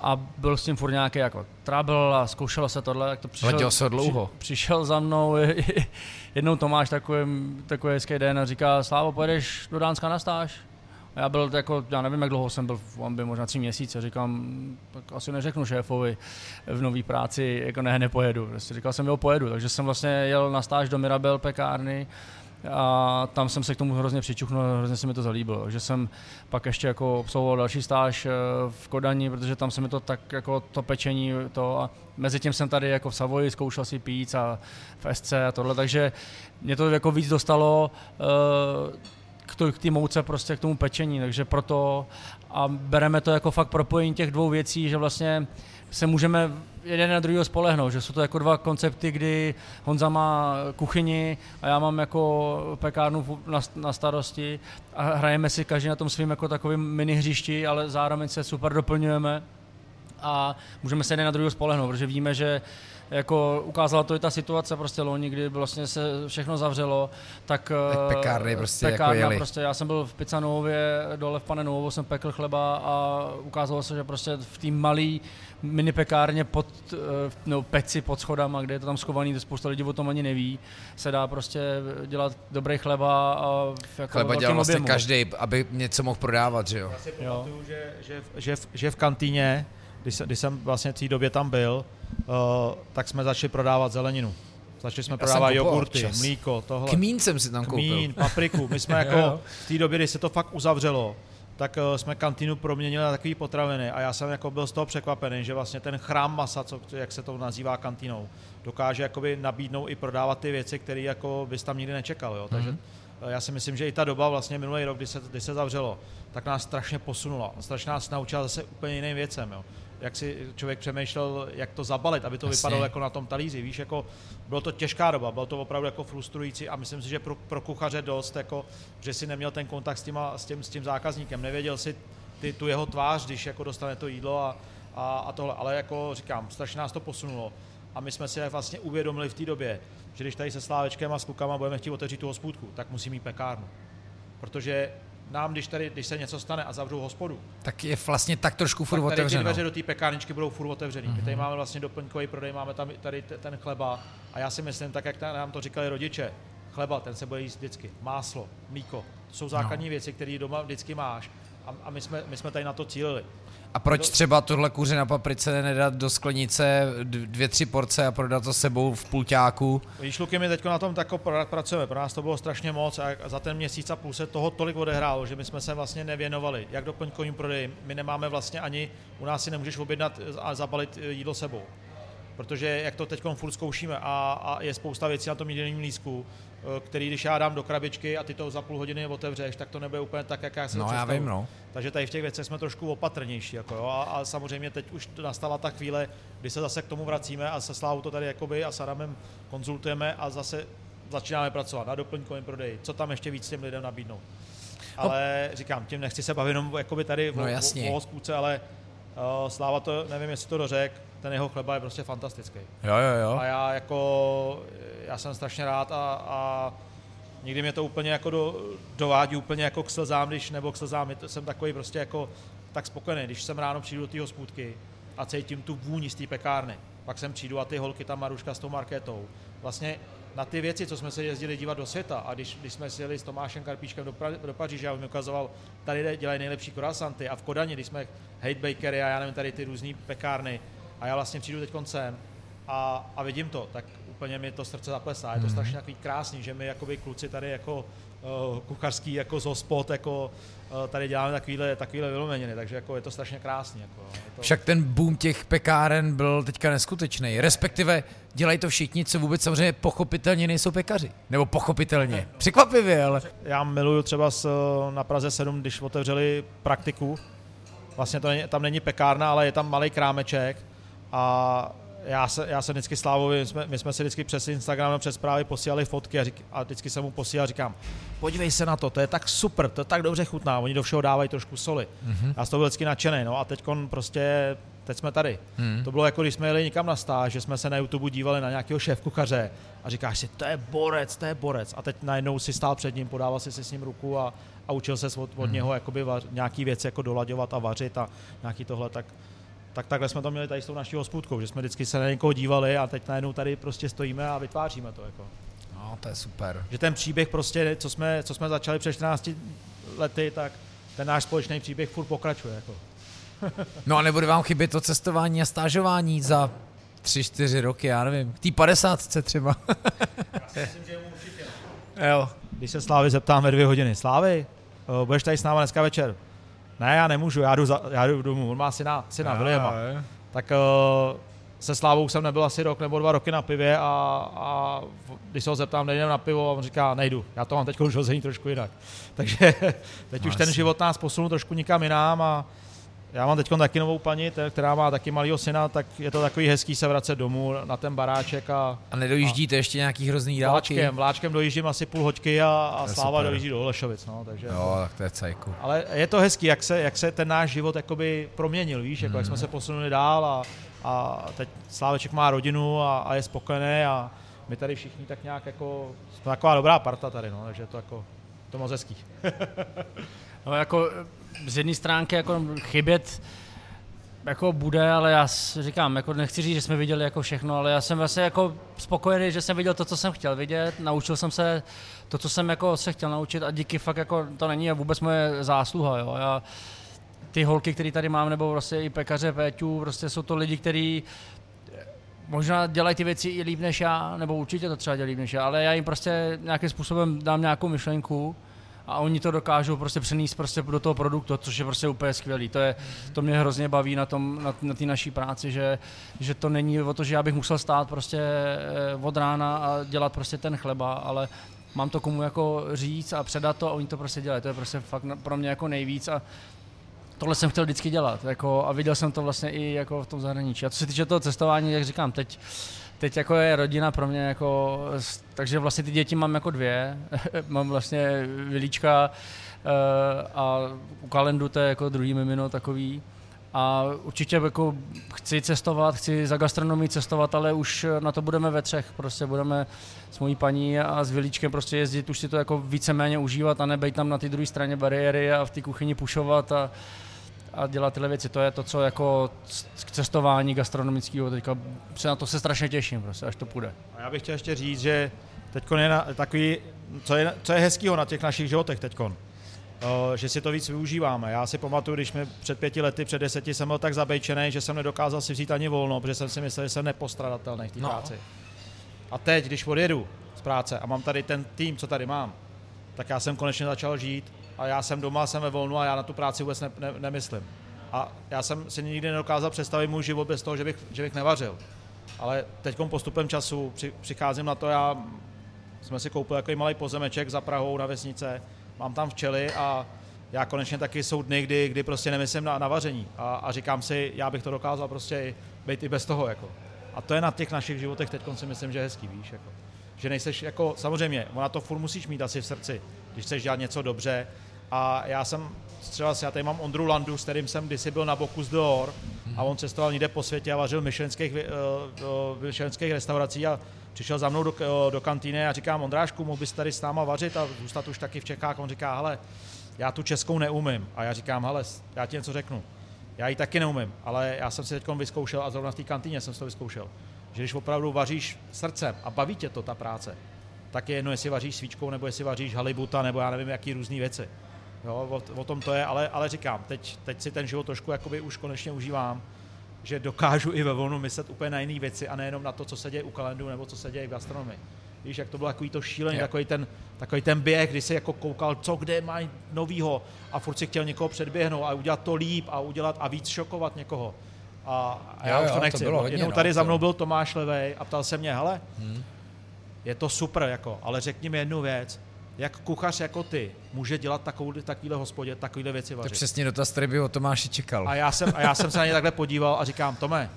[SPEAKER 1] a byl s tím furt nějaký jako trouble a zkoušelo se tohle, jak to
[SPEAKER 2] přišel, se dlouho.
[SPEAKER 1] Při, přišel za mnou jednou Tomáš takový, takový hezký den a říká, Slávo, pojedeš do Dánska na stáž? Já byl jako, já nevím, jak dlouho jsem byl v Ambi, možná tři měsíce, říkám, tak asi neřeknu šéfovi v nové práci, jako ne, nepojedu. Prostě říkal jsem, jo, pojedu, takže jsem vlastně jel na stáž do Mirabel pekárny, a tam jsem se k tomu hrozně přičuchnul, hrozně se mi to zalíbilo, že jsem pak ještě jako absolvoval další stáž eh, v Kodani, protože tam se mi to tak jako to pečení to a mezi tím jsem tady jako v Savoji zkoušel si pít a v SC a tohle, takže mě to jako víc dostalo uh, k té mouce prostě k tomu pečení, takže proto a bereme to jako fakt propojení těch dvou věcí, že vlastně se můžeme jeden na druhého spolehnout, že jsou to jako dva koncepty, kdy Honza má kuchyni a já mám jako pekárnu na, na starosti a hrajeme si každý na tom svým jako takovým mini hřišti, ale zároveň se super doplňujeme a můžeme se jeden na druhého spolehnout, protože víme, že jako ukázala to i ta situace prostě loni, kdy vlastně se všechno zavřelo, tak,
[SPEAKER 2] tak pekárny prostě
[SPEAKER 1] pekárna,
[SPEAKER 2] jako jeli.
[SPEAKER 1] prostě já jsem byl v Picanově, dole v Pane Novo jsem pekl chleba a ukázalo se, že prostě v té malé mini pekárně pod, eh, no, peci pod schodama, kde je to tam schovaný, to spousta lidí o tom ani neví, se dá prostě dělat dobrý chleba a jako
[SPEAKER 2] Chleba dělal vlastně každý, aby něco mohl prodávat, že jo?
[SPEAKER 3] Já si pamatuju, že, že, že, že v kantýně, když, když jsem vlastně v té době tam byl, uh, tak jsme začali prodávat zeleninu. Začali jsme prodávat jogurty, čas. mlíko, tohle.
[SPEAKER 2] Kmín jsem si tam koupil.
[SPEAKER 3] Kmín, papriku. My jsme jako v té době, kdy se to fakt uzavřelo, tak uh, jsme kantýnu proměnili na takový potraviny a já jsem jako byl z toho překvapený, že vlastně ten chrám masa, co, jak se to nazývá kantínou, dokáže jakoby nabídnout i prodávat ty věci, které jako bys tam nikdy nečekal. Jo? Takže mm-hmm. já si myslím, že i ta doba vlastně minulý rok, kdy se, kdy se zavřelo, tak nás strašně posunula. Strašně nás naučila zase úplně jiným věcem. Jo? Jak si člověk přemýšlel, jak to zabalit, aby to Asi. vypadalo jako na tom talíři. Víš, jako bylo to těžká doba, bylo to opravdu jako frustrující a myslím si, že pro, pro kuchaře dost, jako, že si neměl ten kontakt s, těma, s, tím, s tím zákazníkem, nevěděl si ty, tu jeho tvář, když jako dostane to jídlo a, a, a tohle. Ale jako říkám, strašně nás to posunulo. A my jsme si vlastně uvědomili v té době, že když tady se Slávečkem a s klukama budeme chtít otevřít tu hospůdku, tak musí mít pekárnu. Protože nám, když, tady, když se něco stane a zavřou hospodu,
[SPEAKER 2] tak je vlastně tak trošku furt
[SPEAKER 3] tak tady
[SPEAKER 2] ty
[SPEAKER 3] dveře do té pekárničky budou furt otevřený. Mm-hmm. My tady mhm. máme vlastně doplňkový prodej, máme tam tady ten chleba a já si myslím, tak jak nám to říkali rodiče, chleba, ten se bude jíst vždycky, máslo, mlíko, to jsou základní no. věci, které doma vždycky máš a, a my, jsme, my jsme tady na to cílili.
[SPEAKER 2] A proč třeba tohle kuře na paprice nedat do sklenice dvě, tři porce a prodat to sebou v pulťáku?
[SPEAKER 3] Víš, Luky, my teď na tom tak pracujeme. Pro nás to bylo strašně moc a za ten měsíc a půl se toho tolik odehrálo, že my jsme se vlastně nevěnovali. Jak doplňkovým prodeji, my nemáme vlastně ani, u nás si nemůžeš objednat a zabalit jídlo sebou protože jak to teď furt zkoušíme a, a je spousta věcí na tom jídelním lístku, který když já dám do krabičky a ty to za půl hodiny otevřeš, tak to nebude úplně tak, jak já si
[SPEAKER 2] no, já vím, no.
[SPEAKER 3] Takže tady v těch věcech jsme trošku opatrnější. Jako jo, a, a, samozřejmě teď už nastala ta chvíle, kdy se zase k tomu vracíme a se Slávou to tady jakoby a s Adamem konzultujeme a zase začínáme pracovat na doplňkovém prodeji. Co tam ještě víc těm lidem nabídnout. No. Ale no. říkám, tím nechci se bavit jenom jakoby tady no, o, o, o hospůdce, ale uh, Sláva to, nevím, jestli to dořek, ten jeho chleba je prostě fantastický.
[SPEAKER 2] Jo, jo, jo.
[SPEAKER 3] A já jako, já jsem strašně rád a, a někdy mě to úplně jako do, dovádí úplně jako k slzám, když, nebo k slzám, jsem takový prostě jako tak spokojený, když jsem ráno přijdu do té hospůdky a cítím tu vůni z té pekárny. Pak sem přijdu a ty holky, tam Maruška s tou marketou. Vlastně na ty věci, co jsme se jezdili dívat do světa a když, když jsme si jeli s Tomášem Karpíčkem do, pra, do Paříže a mi ukazoval, tady dělají nejlepší croissanty a v Kodani, když jsme hate bakery a já nevím, tady ty různé pekárny, A já vlastně přijdu teď sem a, a vidím to, tak úplně mi to srdce zaplesá. Je to mm. strašně takový krásný, že my jakoby kluci tady jako uh, kuchařský jako z hospod, jako uh, tady děláme takovýhle, takovýhle vylomeniny, takže jako je to strašně krásný. Jako,
[SPEAKER 2] to... Však ten boom těch pekáren byl teďka neskutečný, respektive dělají to všichni, co vůbec samozřejmě pochopitelně nejsou pekaři. Nebo pochopitelně. Překvapivě, ale...
[SPEAKER 3] Já miluju třeba s, na Praze 7, když otevřeli praktiku, vlastně to není, tam není pekárna, ale je tam malý krámeček a já se, já se vždycky Slávovi, my jsme, my jsme si vždycky přes Instagram přes zprávy posílali fotky a, řík, a vždycky jsem mu posílal, říkám, podívej se na to, to je tak super, to tak dobře chutná, oni do všeho dávají trošku soli. Mm-hmm. Já z toho byl vždycky nadšený, no a teď prostě, teď jsme tady. Mm-hmm. To bylo jako, když jsme jeli někam na stáž, že jsme se na YouTube dívali na nějakého šéf kuchaře a říkáš si, to je borec, to je borec. A teď najednou si stál před ním, podával si si s ním ruku a, a učil se od, od mm-hmm. něho jakoby vař, nějaký věci jako dolaďovat a vařit a nějaký tohle, tak tak takhle jsme to měli tady s tou naší hospůdkou, že jsme vždycky se na někoho dívali a teď najednou tady prostě stojíme a vytváříme to. Jako.
[SPEAKER 2] No, to je super.
[SPEAKER 3] Že ten příběh prostě, co jsme, co jsme začali před 14 lety, tak ten náš společný příběh furt pokračuje. Jako.
[SPEAKER 2] no a nebude vám chybět to cestování a stážování za tři, čtyři roky, já nevím, k té padesátce třeba.
[SPEAKER 3] já si myslím, že mu určitě. Jo. Když se Slávy zeptám ve dvě hodiny, Slávy, budeš tady s námi dneska večer? Ne, já nemůžu, já jdu, za, já jdu domů, on má syna, syna Williama. Tak uh, se Slávou jsem nebyl asi rok nebo dva roky na pivě a, a když se ho zeptám, nejdem na pivo, a on říká, nejdu, já to mám teď už hození trošku jinak. Takže teď už ten život nás posunul trošku nikam jinam a já mám teď taky novou paní, která má taky malého syna, tak je to takový hezký se vracet domů na ten baráček. A,
[SPEAKER 2] a nedojíždíte a, ještě nějaký hrozný dálky?
[SPEAKER 3] Vláčkem, vláčkem dojíždím asi půl hoďky a, a Sláva super. dojíždí do Holešovic. No, takže,
[SPEAKER 2] jo, tak to je cajku.
[SPEAKER 3] Ale je to hezký, jak se, jak se ten náš život jakoby proměnil, víš, jako, jak jsme hmm. se posunuli dál a, a teď Sláveček má rodinu a, a je spokojený a my tady všichni tak nějak jako, jsme taková dobrá parta tady, no, takže to jako, to moc hezký.
[SPEAKER 1] no jako z jedné stránky jako chybět jako bude, ale já říkám, jako nechci říct, že jsme viděli jako všechno, ale já jsem vlastně jako spokojený, že jsem viděl to, co jsem chtěl vidět, naučil jsem se to, co jsem jako se chtěl naučit a díky fakt jako to není vůbec moje zásluha, jo. Já, ty holky, které tady mám, nebo prostě i pekaře Péťu, prostě jsou to lidi, kteří možná dělají ty věci i líp než já, nebo určitě to třeba dělají líp než já, ale já jim prostě nějakým způsobem dám nějakou myšlenku, a oni to dokážou prostě přenést prostě do toho produktu, což je prostě úplně skvělý. To, je, to mě hrozně baví na tom, na, na naší práci, že, že to není o to, že já bych musel stát prostě eh, od rána a dělat prostě ten chleba, ale mám to komu jako říct a předat to a oni to prostě dělají. To je prostě fakt pro mě jako nejvíc a tohle jsem chtěl vždycky dělat jako, a viděl jsem to vlastně i jako v tom zahraničí. A co se týče toho cestování, jak říkám, teď teď jako je rodina pro mě jako, takže vlastně ty děti mám jako dvě, mám vlastně Vilíčka uh, a u kalendu to je jako druhý mimino takový. A určitě jako chci cestovat, chci za gastronomii cestovat, ale už na to budeme ve třech. Prostě budeme s mojí paní a s Vilíčkem prostě jezdit, už si to jako víceméně užívat a nebejt tam na té druhé straně bariéry a v té kuchyni pušovat a, a dělat tyhle věci. To je to, co jako k cestování gastronomického, teďka se na to se strašně těším, prostě, až to půjde.
[SPEAKER 3] A já bych chtěl ještě říct, že teď je na, takový, co je, co je hezkýho na těch našich životech teď, že si to víc využíváme. Já si pamatuju, když mi před pěti lety, před deseti jsem byl tak zabejčený, že jsem nedokázal si vzít ani volno, protože jsem si myslel, že jsem nepostradatelný v té no. práci. A teď, když odjedu z práce a mám tady ten tým, co tady mám, tak já jsem konečně začal žít a já jsem doma, jsem ve volnu a já na tu práci vůbec ne, ne, nemyslím. A já jsem si nikdy nedokázal představit můj život bez toho, že bych, že bych nevařil. Ale teď postupem času při, přicházím na to, já jsme si koupili takový malý pozemeček za Prahou na vesnice, mám tam včely a já konečně taky jsou dny, kdy, kdy prostě nemyslím na, na vaření a, a říkám si, já bych to dokázal prostě být i bez toho. Jako. A to je na těch našich životech teď si myslím, že je hezký, víš. Jako. Že nejseš, jako, samozřejmě, ona to furt musíš mít asi v srdci, když chceš dělat něco dobře, a já jsem třeba, já tady mám Ondru Landu, s kterým jsem kdysi byl na Bokus d'Or a on cestoval někde po světě a vařil v myšlenských, myšlenských restaurací a přišel za mnou do, do kantýny a říkám, Ondrášku, mohl bys tady s náma vařit a zůstat už taky v Čechách. On říká, hele, já tu českou neumím. A já říkám, hele, já ti něco řeknu. Já ji taky neumím, ale já jsem si teď vyzkoušel a zrovna v té kantýně jsem si to vyzkoušel. Že když opravdu vaříš srdcem a baví tě to ta práce, tak je jedno, jestli vaříš svíčkou, nebo jestli vaříš halibuta, nebo já nevím, jaký různé věci. Jo, o, o, tom to je, ale, ale říkám, teď, teď si ten život trošku jakoby už konečně užívám že dokážu i ve volnu myslet úplně na jiné věci a nejenom na to, co se děje u kalendu nebo co se děje v gastronomii. Víš, jak to bylo takový to šílený, takový ten, takový ten běh, kdy se jako koukal, co kde mají novýho a furt si chtěl někoho předběhnout a udělat to líp a udělat a víc šokovat někoho. A, a já
[SPEAKER 2] Jo,
[SPEAKER 3] už to
[SPEAKER 2] jo, to
[SPEAKER 3] nechci.
[SPEAKER 2] bylo hodně,
[SPEAKER 3] Jednou
[SPEAKER 2] no,
[SPEAKER 3] tady za
[SPEAKER 2] to-
[SPEAKER 3] mnou byl Tomáš Levej a ptal se mě, hele, je to super, jako, ale řekni mi jednu věc, jak kuchař jako ty může dělat takovou, takovýhle hospodě, takovýhle věci
[SPEAKER 2] To je
[SPEAKER 3] vařit.
[SPEAKER 2] přesně dotaz, který by o Tomáši čekal.
[SPEAKER 3] A já, jsem, a já jsem se na ně takhle podíval a říkám, Tome,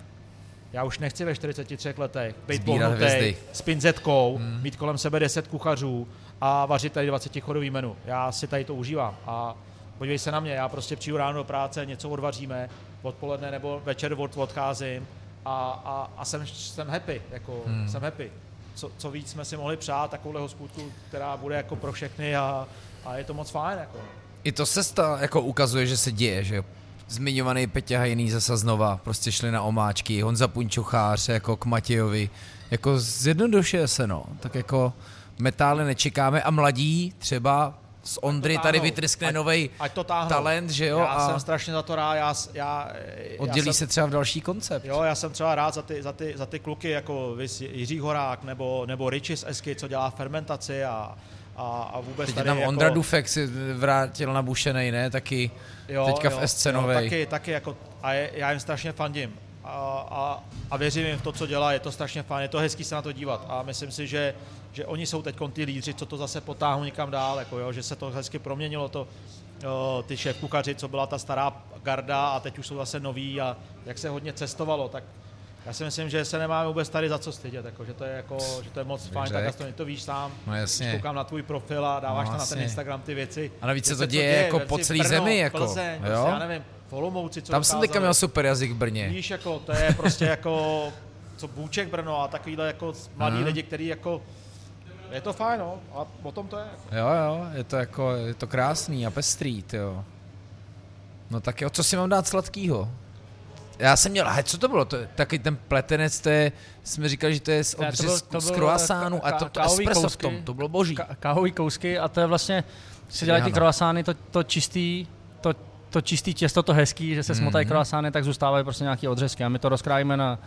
[SPEAKER 3] já už nechci ve 43 letech být pohnutý s pinzetkou, hmm. mít kolem sebe 10 kuchařů a vařit tady 20 chodový menu. Já si tady to užívám a podívej se na mě, já prostě přijdu ráno do práce, něco odvaříme, odpoledne nebo večer od, odcházím a, a, a jsem, jsem happy, jako hmm. jsem happy. Co, co víc jsme si mohli přát, takovouhle hospůdku, která bude jako pro všechny a, a je to moc fajn. Jako.
[SPEAKER 2] I to se sta, jako ukazuje, že se děje, že. Zmiňovaný Peťa Hajný zase znova, prostě šli na omáčky, Honza Punčochář jako k Matějovi, jako zjednodušuje se no, tak jako metály nečekáme a mladí třeba z Ondry
[SPEAKER 3] to
[SPEAKER 2] tady vytryskne nový talent, že jo,
[SPEAKER 3] Já
[SPEAKER 2] a
[SPEAKER 3] jsem strašně za to rád, já, já,
[SPEAKER 2] oddělí
[SPEAKER 3] já
[SPEAKER 2] se
[SPEAKER 3] jsem,
[SPEAKER 2] třeba v další koncept.
[SPEAKER 3] Jo, já jsem třeba rád za ty, za ty, za ty kluky, jako vys Jiří Horák nebo, nebo Richie z Esky, co dělá fermentaci a, a, a vůbec
[SPEAKER 2] Teď
[SPEAKER 3] tady
[SPEAKER 2] tam
[SPEAKER 3] jako,
[SPEAKER 2] Ondra Dufek si vrátil na Bušenej, ne, taky
[SPEAKER 3] jo,
[SPEAKER 2] teďka
[SPEAKER 3] jo,
[SPEAKER 2] v SC
[SPEAKER 3] jo, taky, taky jako, a je, já jim strašně fandím. A, a, a věřím jim v to, co dělá, je to strašně fajn, je to hezký se na to dívat. A myslím si, že, že oni jsou teď ty lídři, co to zase potáhnou někam dál, jako jo, že se to hezky proměnilo to, jo, ty šéf kuchaři, co byla ta stará garda a teď už jsou zase noví a jak se hodně cestovalo, tak já si myslím, že se nemáme vůbec tady za co stydět, jako, že to je jako, že to je moc fajn, tak aspoň to víš sám.
[SPEAKER 2] No jasně.
[SPEAKER 3] Koukám na tvůj profil a dáváš
[SPEAKER 2] No
[SPEAKER 3] tam na ten. Instagram ty věci.
[SPEAKER 2] A navíc se to děje jako
[SPEAKER 3] vem
[SPEAKER 2] po
[SPEAKER 3] Brno,
[SPEAKER 2] zemi, jako,
[SPEAKER 3] Plzeň,
[SPEAKER 2] jo?
[SPEAKER 3] prostě, já nevím, v Olomouci, co
[SPEAKER 2] Tam jsem teďka měl super jazyk v Brně.
[SPEAKER 3] Víš, jako, to je prostě jako, co Bůček Brno a takovýhle jako mladí
[SPEAKER 2] Aha.
[SPEAKER 3] lidi, který jako, je to fajn, no, a o tom to je.
[SPEAKER 2] Jo, jo, je to jako, je to krásný a pestrý, jo. No tak jo, co si mám dát sladkýho? Já jsem měl, he, co to bylo? To, je taky ten pletenec, to je, jsme říkali, že to je z,
[SPEAKER 1] Ne, to
[SPEAKER 2] obřez,
[SPEAKER 1] byl- to
[SPEAKER 2] z
[SPEAKER 1] byl,
[SPEAKER 2] croissánu a
[SPEAKER 1] ka-
[SPEAKER 2] to, to
[SPEAKER 1] kávový
[SPEAKER 2] espresso v
[SPEAKER 1] kousky.
[SPEAKER 2] tom, to bylo boží.
[SPEAKER 1] Ka- kávový kousky a to je vlastně, si dělají ty
[SPEAKER 2] Ano.
[SPEAKER 1] croissány, to, to čistý, to, to čistý těsto, to hezký, že se smotají
[SPEAKER 2] Mhm.
[SPEAKER 1] croissány, tak zůstávají prostě nějaký odřezky a my to rozkrájíme na,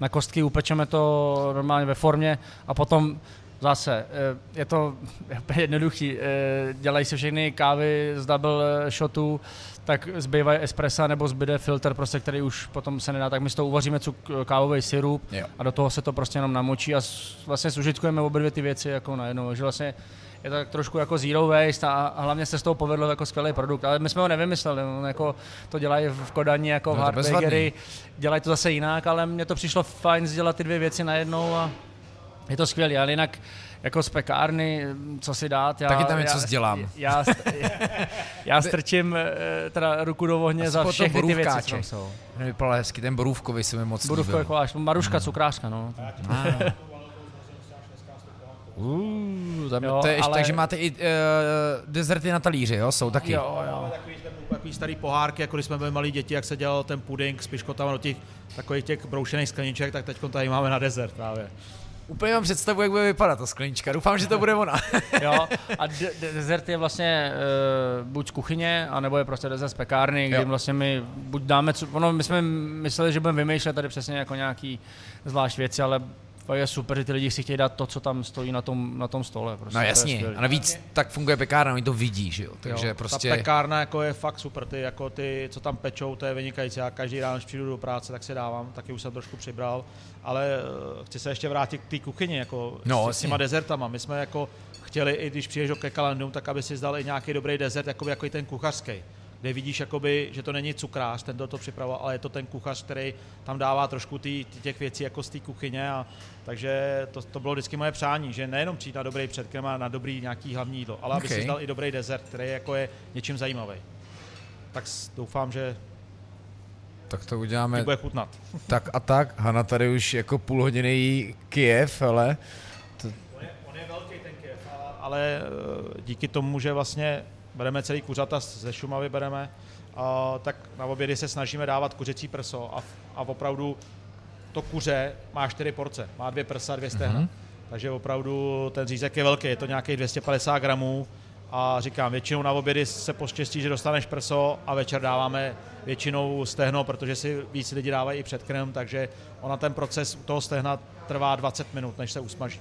[SPEAKER 1] na kostky, upečeme to normálně ve formě a potom zase, eh, je to jednoduchý, eh, dělají se všechny kávy z double eh, shotů, tak zbývají espressa nebo zbyde filtr, prostě, který už potom se nedá, tak my z toho uvaříme cuk- kávový syrup
[SPEAKER 2] Jo.
[SPEAKER 1] a do toho se to prostě jenom namočí a vlastně zužitkujeme obě dvě ty věci jako najednou, že vlastně je to tak trošku jako zero waste a, hlavně se z toho povedlo jako skvělý produkt, ale my jsme ho nevymysleli, on jako to dělají v Kodani jako
[SPEAKER 2] No,
[SPEAKER 1] v dělají to zase jinak, ale mně to přišlo fajn sdělat ty dvě věci najednou a je to skvělé, ale jinak jako z pekárny, co si dát. Já,
[SPEAKER 2] Taky tam něco
[SPEAKER 1] já,
[SPEAKER 2] sdělám.
[SPEAKER 1] Já, já strčím eh, teda ruku do ohně
[SPEAKER 2] Asi
[SPEAKER 1] za všechny ty věci, co tam jsou.
[SPEAKER 2] Ten vypadal hezky, ten borůvkový se mi moc
[SPEAKER 1] Borůvko
[SPEAKER 2] líbil.
[SPEAKER 1] koláč, Maruška cukrářka, no.
[SPEAKER 2] Uh, tam,
[SPEAKER 1] Jo,
[SPEAKER 2] to je, ještě-
[SPEAKER 1] ale-
[SPEAKER 2] Takže máte i uh, dezerty na talíři, jo? Jsou taky.
[SPEAKER 1] Jo, jo.
[SPEAKER 3] Takový, takový starý pohárky, jako když jsme byli malí děti, jak se dělal ten puding s piškotama do těch takových těch broušených skleniček, tak teď tady máme na dezert právě.
[SPEAKER 2] Úplně mám představu, jak bude vypadat ta sklenička. Doufám, že to bude ona.
[SPEAKER 1] Jo, a de- de- dezert je vlastně uh, buď z kuchyně, anebo je prostě dezert z pekárny, kdy
[SPEAKER 2] Jo.
[SPEAKER 1] vlastně my buď dáme, cu- ono, my jsme mysleli, že budeme vymýšlet tady přesně jako nějaký zvlášť věci, ale to je super, že ty lidi si chtějí dát to, co tam stojí na tom, na tom stole. Prostě,
[SPEAKER 2] No jasně. A navíc tak funguje pekárna, oni to vidí, že jo? Takže
[SPEAKER 3] jo,
[SPEAKER 2] prostě...
[SPEAKER 3] Ta pekárna jako je fakt super, ty, jako ty, co tam pečou, to je vynikající. Já každý ráno, když přijdu do práce, tak si dávám, taky už jsem trošku přibral, ale eh, chci se ještě vrátit k té kuchyni, jako
[SPEAKER 2] No,
[SPEAKER 3] s, s
[SPEAKER 2] jasně.
[SPEAKER 3] těma dezertama. My jsme jako chtěli, i když přijdeš do ke kalandum, tak aby si zdal i nějaký dobrý dezert, jako, jako i ten kuchařský kde vidíš, jakoby, že to není cukrář, ten, kdo to připravoval, ale je to ten kuchař, který tam dává trošku tý, těch věcí jako z té kuchyně. A, takže to, to bylo vždycky moje přání, že nejenom přijít na dobrý předkrm a na dobrý nějaký hlavní jídlo, ale aby
[SPEAKER 2] Okay.
[SPEAKER 3] si dal i dobrý dezert, který jako je něčím zajímavý. Tak doufám, že
[SPEAKER 2] Tak to uděláme
[SPEAKER 3] bude chutnat.
[SPEAKER 2] tak a tak. Hana tady už jako půl hodiny jí Kiev, ale...
[SPEAKER 3] On je velký ten kef, ale, ale díky tomu, že vlastně bereme celý kuřata ze Šumavy, bereme, a, tak na obědy se snažíme dávat kuřecí prso a, a opravdu to kuře má čtyři porce, má dvě prsa, dvě stehna.
[SPEAKER 2] Mhm.
[SPEAKER 3] Takže opravdu ten řízek je velký, je to nějakých 250 gramů a říkám, většinou na obědy se poštěstí, že dostaneš prso a večer dáváme většinou stehno, protože si víc lidi dávají i před krem, takže ona ten proces u toho stehna trvá 20 minut, než se usmaží.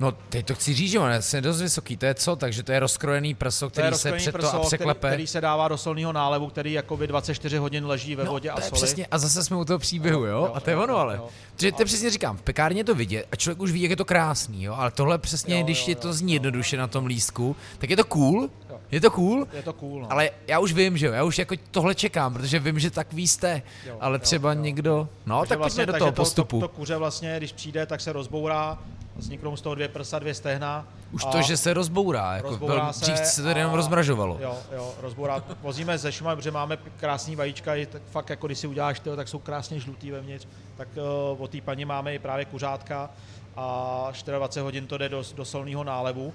[SPEAKER 2] No, teď to chci říct, že on je dost vysoký, to je co? Takže to je rozkrojený prso, který se před
[SPEAKER 3] prso,
[SPEAKER 2] to a překlepe.
[SPEAKER 3] Který, který, se dává do solného nálevu, který jakoby 24 hodin leží ve
[SPEAKER 2] no,
[SPEAKER 3] vodě
[SPEAKER 2] a
[SPEAKER 3] soli.
[SPEAKER 2] Přesně, a zase jsme u toho příběhu, jo? jo a to je ono, ale. Protože to přesně říkám, v pekárně to vidět a člověk už ví, jak je to krásný, jo? Ale tohle přesně, jo, když jo, je to zní jednoduše na tom lístku, tak je to cool, jo. Je to cool?
[SPEAKER 3] Je to cool, no.
[SPEAKER 2] Ale já už vím, že jo, já už jako tohle čekám, protože vím, že tak ví jste, jo, ale třeba jo, jo. někdo, no takže tak vlastně, do toho postupu.
[SPEAKER 3] To, to, to kuře vlastně, když přijde, tak se rozbourá, vzniknou z toho dvě prsa, dvě stehna.
[SPEAKER 2] Už to, že se rozbourá, jako rozbourá se, dřív se to jenom rozmražovalo.
[SPEAKER 3] Jo, jo, rozbourá. Vozíme ze Šuma, protože máme krásný vajíčka, tak fakt jako když si uděláš to, tak jsou krásně žlutý vevnitř. Tak uh, od té paní máme i právě kuřátka a 24 hodin to jde do, do solného nálevu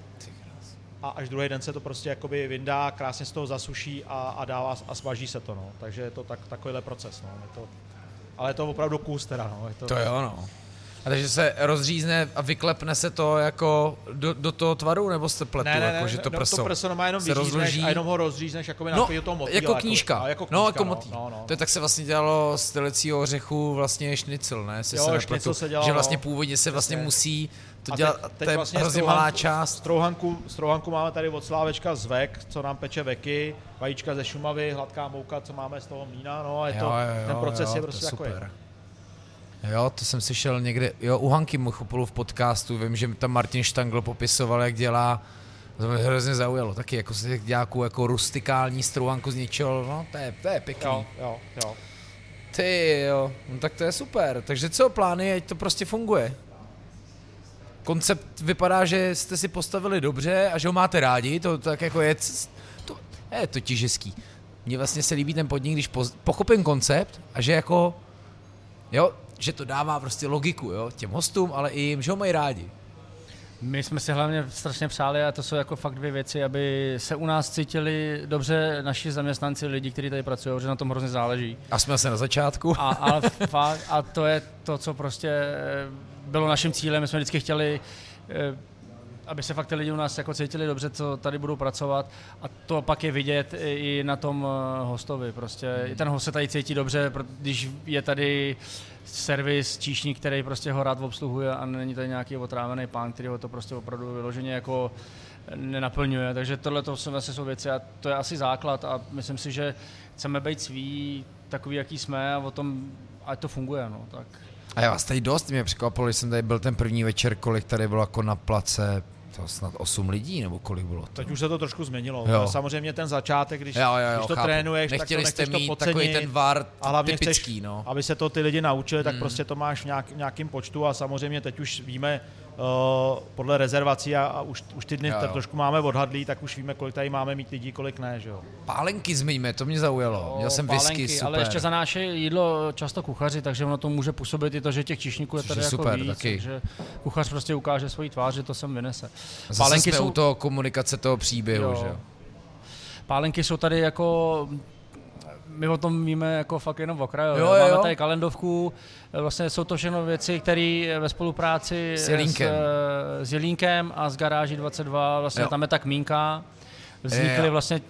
[SPEAKER 3] a až druhý den se to prostě jakoby vyndá, krásně z toho zasuší a, a dává a smaží se to, no. Takže je to tak, takovýhle proces, no. Je to, ale je to opravdu kus teda, no. Je to,
[SPEAKER 2] to jo, no. A takže se rozřízne a vyklepne se to jako do, do toho tvaru, nebo jste pletu,
[SPEAKER 3] ne, ne,
[SPEAKER 2] jako, že to
[SPEAKER 3] no,
[SPEAKER 2] prso,
[SPEAKER 3] to prso má jenom se rozloží a jenom ho rozřízneš jako
[SPEAKER 2] no,
[SPEAKER 3] toho motýla,
[SPEAKER 2] jako knížka, jako,
[SPEAKER 3] jako
[SPEAKER 2] knížka no, jako
[SPEAKER 3] no,
[SPEAKER 2] motýl.
[SPEAKER 3] No, no, no.
[SPEAKER 2] To je tak se vlastně dělalo z telecího ořechu vlastně šnicl, ne?
[SPEAKER 3] Se jo, se nepletu, se dělalo,
[SPEAKER 2] že vlastně původně se vlastně musí to dělat, teď, teď to je vlastně hrozně malá část.
[SPEAKER 3] Strouhanku, strouhanku máme tady od Slávečka z Vek, co nám peče veky, vajíčka ze Šumavy, hladká mouka, co máme z toho mlína, no a je to, jo, jo, ten proces jo, je prostě jako je.
[SPEAKER 2] Jo, to jsem slyšel někde, jo, u Hanky Muchopolu v podcastu, vím, že tam Martin Štangl popisoval, jak dělá, to mě hrozně zaujalo, taky jako se nějakou jako rustikální strouhanku z něčeho, no, to je, to je pěkný.
[SPEAKER 3] Jo, jo, jo.
[SPEAKER 2] Ty jo, no tak to je super, takže co plány, ať to prostě funguje? Koncept vypadá, že jste si postavili dobře a že ho máte rádi, to tak jako je, to je totiž hezký. Mně vlastně se líbí ten podnik, když pochopím koncept a že jako, jo, že to dává prostě logiku jo, těm hostům, ale i jim, že ho mají rádi.
[SPEAKER 1] My jsme si hlavně strašně přáli a to jsou jako fakt dvě věci, aby se u nás cítili dobře naši zaměstnanci, lidi, kteří tady pracují, že na tom hrozně záleží.
[SPEAKER 2] A jsme se na začátku.
[SPEAKER 1] A, ale fakt, a to je to, co prostě bylo naším cílem. My jsme vždycky chtěli eh, aby se fakt ty lidi u nás jako cítili dobře, co tady budou pracovat a to pak je vidět i na tom eh, hostovi. Prostě i ten host se tady cítí dobře, když je tady servis, číšník, který prostě ho rád obsluhuje a není tady nějaký otrávený pán, který ho to prostě opravdu vyloženě jako nenaplňuje. Takže tohle to jsou vlastně jsou věci a to je asi základ a myslím si, že chceme být sví takový, jaký jsme a o tom, ať to funguje. No, tak.
[SPEAKER 2] A já vás tady dost mě překvapilo, když jsem tady byl ten první večer, kolik tady bylo jako na place to snad 8 lidí, nebo kolik bylo to?
[SPEAKER 3] Teď už se to trošku změnilo. Jo. Samozřejmě ten začátek, když, jo, jo, jo, když to chápu. trénuješ,
[SPEAKER 2] Nechtěli
[SPEAKER 3] tak to
[SPEAKER 2] jste mít
[SPEAKER 3] to
[SPEAKER 2] takový ten VAR
[SPEAKER 3] a hlavně
[SPEAKER 2] typický,
[SPEAKER 3] chceš,
[SPEAKER 2] no.
[SPEAKER 3] aby se to ty lidi naučili, tak hmm. prostě to máš v nějak, nějakým počtu a samozřejmě teď už víme, podle rezervací a, a už, už ty dny jo, jo. trošku máme odhadlý, tak už víme, kolik tady máme mít lidí, kolik ne, že jo.
[SPEAKER 2] Pálenky zmiňme, to mě zaujalo. Měl jsem pálenky, whisky, super.
[SPEAKER 1] Ale ještě zanáší jídlo často kuchaři, takže ono to může působit i to, že těch čišníků je tady jako super, víc, taky. takže kuchař prostě ukáže svoji tvář, že to sem vynese.
[SPEAKER 2] Zase pálenky jsou to komunikace toho příběhu, jo. že jo.
[SPEAKER 1] Pálenky jsou tady jako my o tom víme jako fakt jenom v okraji. Jo, Máme jo. tady kalendovku, vlastně jsou to všechno věci, které ve spolupráci
[SPEAKER 2] s Jelínkem.
[SPEAKER 1] S, s Jelínkem a s Garáží 22, vlastně jo. tam je ta kmínka, vznikly vlastně,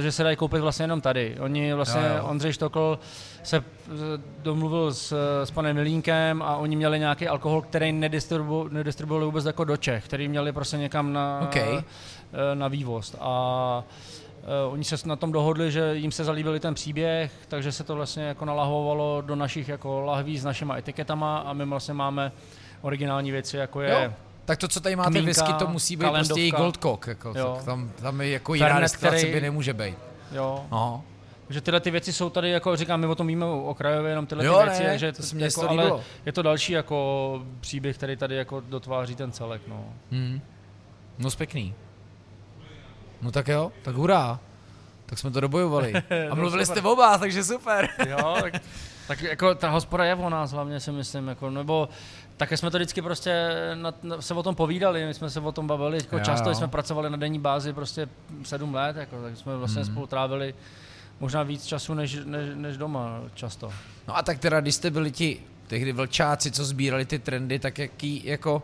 [SPEAKER 1] že se dají koupit vlastně jenom tady. Oni vlastně, jo, jo. Ondřej Štokl se domluvil s, s panem Milínkem a oni měli nějaký alkohol, který nedistribu, nedistribuovali vůbec jako do Čech, který měli prostě někam na,
[SPEAKER 2] okay.
[SPEAKER 1] na vývoz. A oni se na tom dohodli, že jim se zalíbil ten příběh, takže se to vlastně jako nalahovalo do našich jako lahví s našimi etiketama a my vlastně máme originální věci, jako je jo.
[SPEAKER 2] Tak to, co tady máte Kmínka, whisky, to musí být prostě i Gold Cock, jako, tam, tam je jako jiná restaurace by nemůže být.
[SPEAKER 1] Jo. No. Takže tyhle ty věci jsou tady, jako říkám, my o tom víme okrajově, jenom tyhle
[SPEAKER 2] jo,
[SPEAKER 1] ty věci,
[SPEAKER 2] ne,
[SPEAKER 1] že
[SPEAKER 2] to, to
[SPEAKER 1] jako, ale je to další jako příběh, který tady jako dotváří ten celek, no.
[SPEAKER 2] Hmm. No pěkný. No tak jo, tak hurá. Tak jsme to dobojovali. A mluvili jste oba, takže super.
[SPEAKER 1] jo, tak, tak jako ta hospoda je o nás hlavně si myslím, jako, nebo také jsme to vždycky prostě na, na, se o tom povídali, my jsme se o tom bavili, jako jo, často jo. jsme pracovali na denní bázi prostě sedm let, jako, tak jsme vlastně hmm. spolu trávili možná víc času než, než, než doma často.
[SPEAKER 2] No a tak teda, když jste byli ti tehdy vlčáci, co sbírali ty trendy, tak jaký jako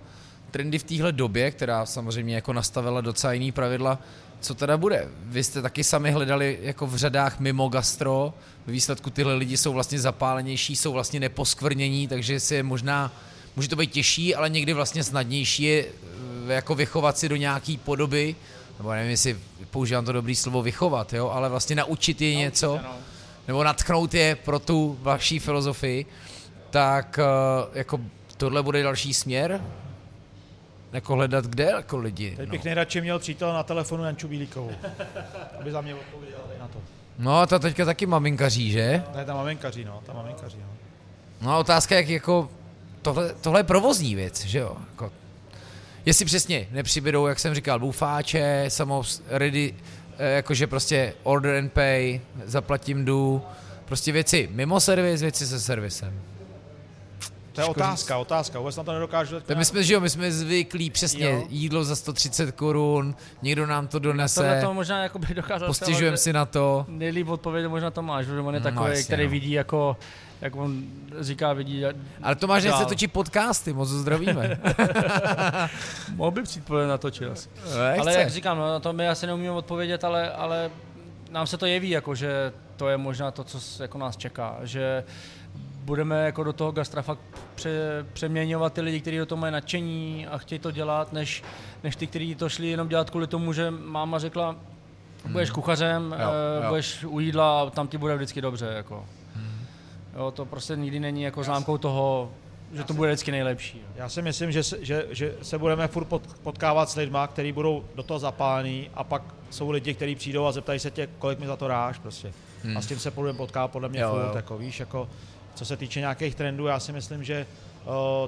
[SPEAKER 2] trendy v téhle době, která samozřejmě jako nastavila docela jiný pravidla, co teda bude? Vy jste taky sami hledali jako v řadách mimo gastro, v výsledku tyhle lidi jsou vlastně zapálenější, jsou vlastně neposkvrnění, takže si je možná, může to být těžší, ale někdy vlastně snadnější je eh, jako vychovat si do nějaký podoby, nebo nevím, jestli používám to dobrý slovo vychovat, jo, ale vlastně naučit je něco, nebo natchnout je pro tu vaší filozofii, tak eh, jako tohle bude další směr, jako hledat kde jako lidi.
[SPEAKER 3] Teď
[SPEAKER 2] no.
[SPEAKER 3] bych nejradši měl přítel na telefonu Janču Bílíkovou, aby za mě odpověděl na to.
[SPEAKER 2] No, ta teďka taky maminkaří, že?
[SPEAKER 3] Ne, ta maminkaří, no, ta maminkaří, no.
[SPEAKER 2] No a otázka, jak jako, tohle, tohle je provozní věc, že jo? Jako, jestli přesně nepřibydou, jak jsem říkal, bufáče, samo ready, eh, jakože prostě order and pay, zaplatím jdu, prostě věci mimo servis, věci se servisem.
[SPEAKER 3] To je otázka, otázka, vůbec na to nedokážu.
[SPEAKER 2] Tak my jsme, že jo, my jsme zvyklí přesně
[SPEAKER 3] Jo.
[SPEAKER 2] jídlo za 130 korun, někdo nám to donese,
[SPEAKER 1] to možná jako by dokázal
[SPEAKER 2] postižujeme si na to.
[SPEAKER 1] Nejlíp odpovědět možná Tomáš, protože on je
[SPEAKER 2] No,
[SPEAKER 1] takový,
[SPEAKER 2] jasně,
[SPEAKER 1] který
[SPEAKER 2] no.
[SPEAKER 1] vidí jako, jak on říká, vidí.
[SPEAKER 2] Ale Tomáš nechce točit podcasty, moc zdravíme.
[SPEAKER 1] Mohl by přijít podle natočit asi.
[SPEAKER 2] Nechce.
[SPEAKER 1] Ale jak říkám, no, na to my asi neumíme odpovědět, ale, ale nám se to jeví, jako, že to je možná to, co jako nás čeká. Že budeme jako do toho gastra fakt pře, přeměňovat ty lidi, kteří do toho mají nadšení a chtějí to dělat, než, než ty, kteří to šli jenom dělat kvůli tomu, že máma řekla, budeš kuchařem,
[SPEAKER 2] Jo,
[SPEAKER 1] eh,
[SPEAKER 2] jo.
[SPEAKER 1] budeš u jídla a tam ti bude vždycky dobře. Jako. Jo, to prostě nikdy není jako známkou toho, že to bude vždycky nejlepší. jo.
[SPEAKER 3] Já si myslím, že se, že, že se budeme furt pot, potkávat s lidma, kteří budou do toho zapálení a pak jsou lidi, kteří přijdou a zeptají se tě, kolik mi za to dáš prostě. Hmm. A s tím se budeme potkávat podle mě
[SPEAKER 2] Jo,
[SPEAKER 3] furt,
[SPEAKER 2] jo.
[SPEAKER 3] jako víš, jako co se týče nějakých trendů, já si myslím, že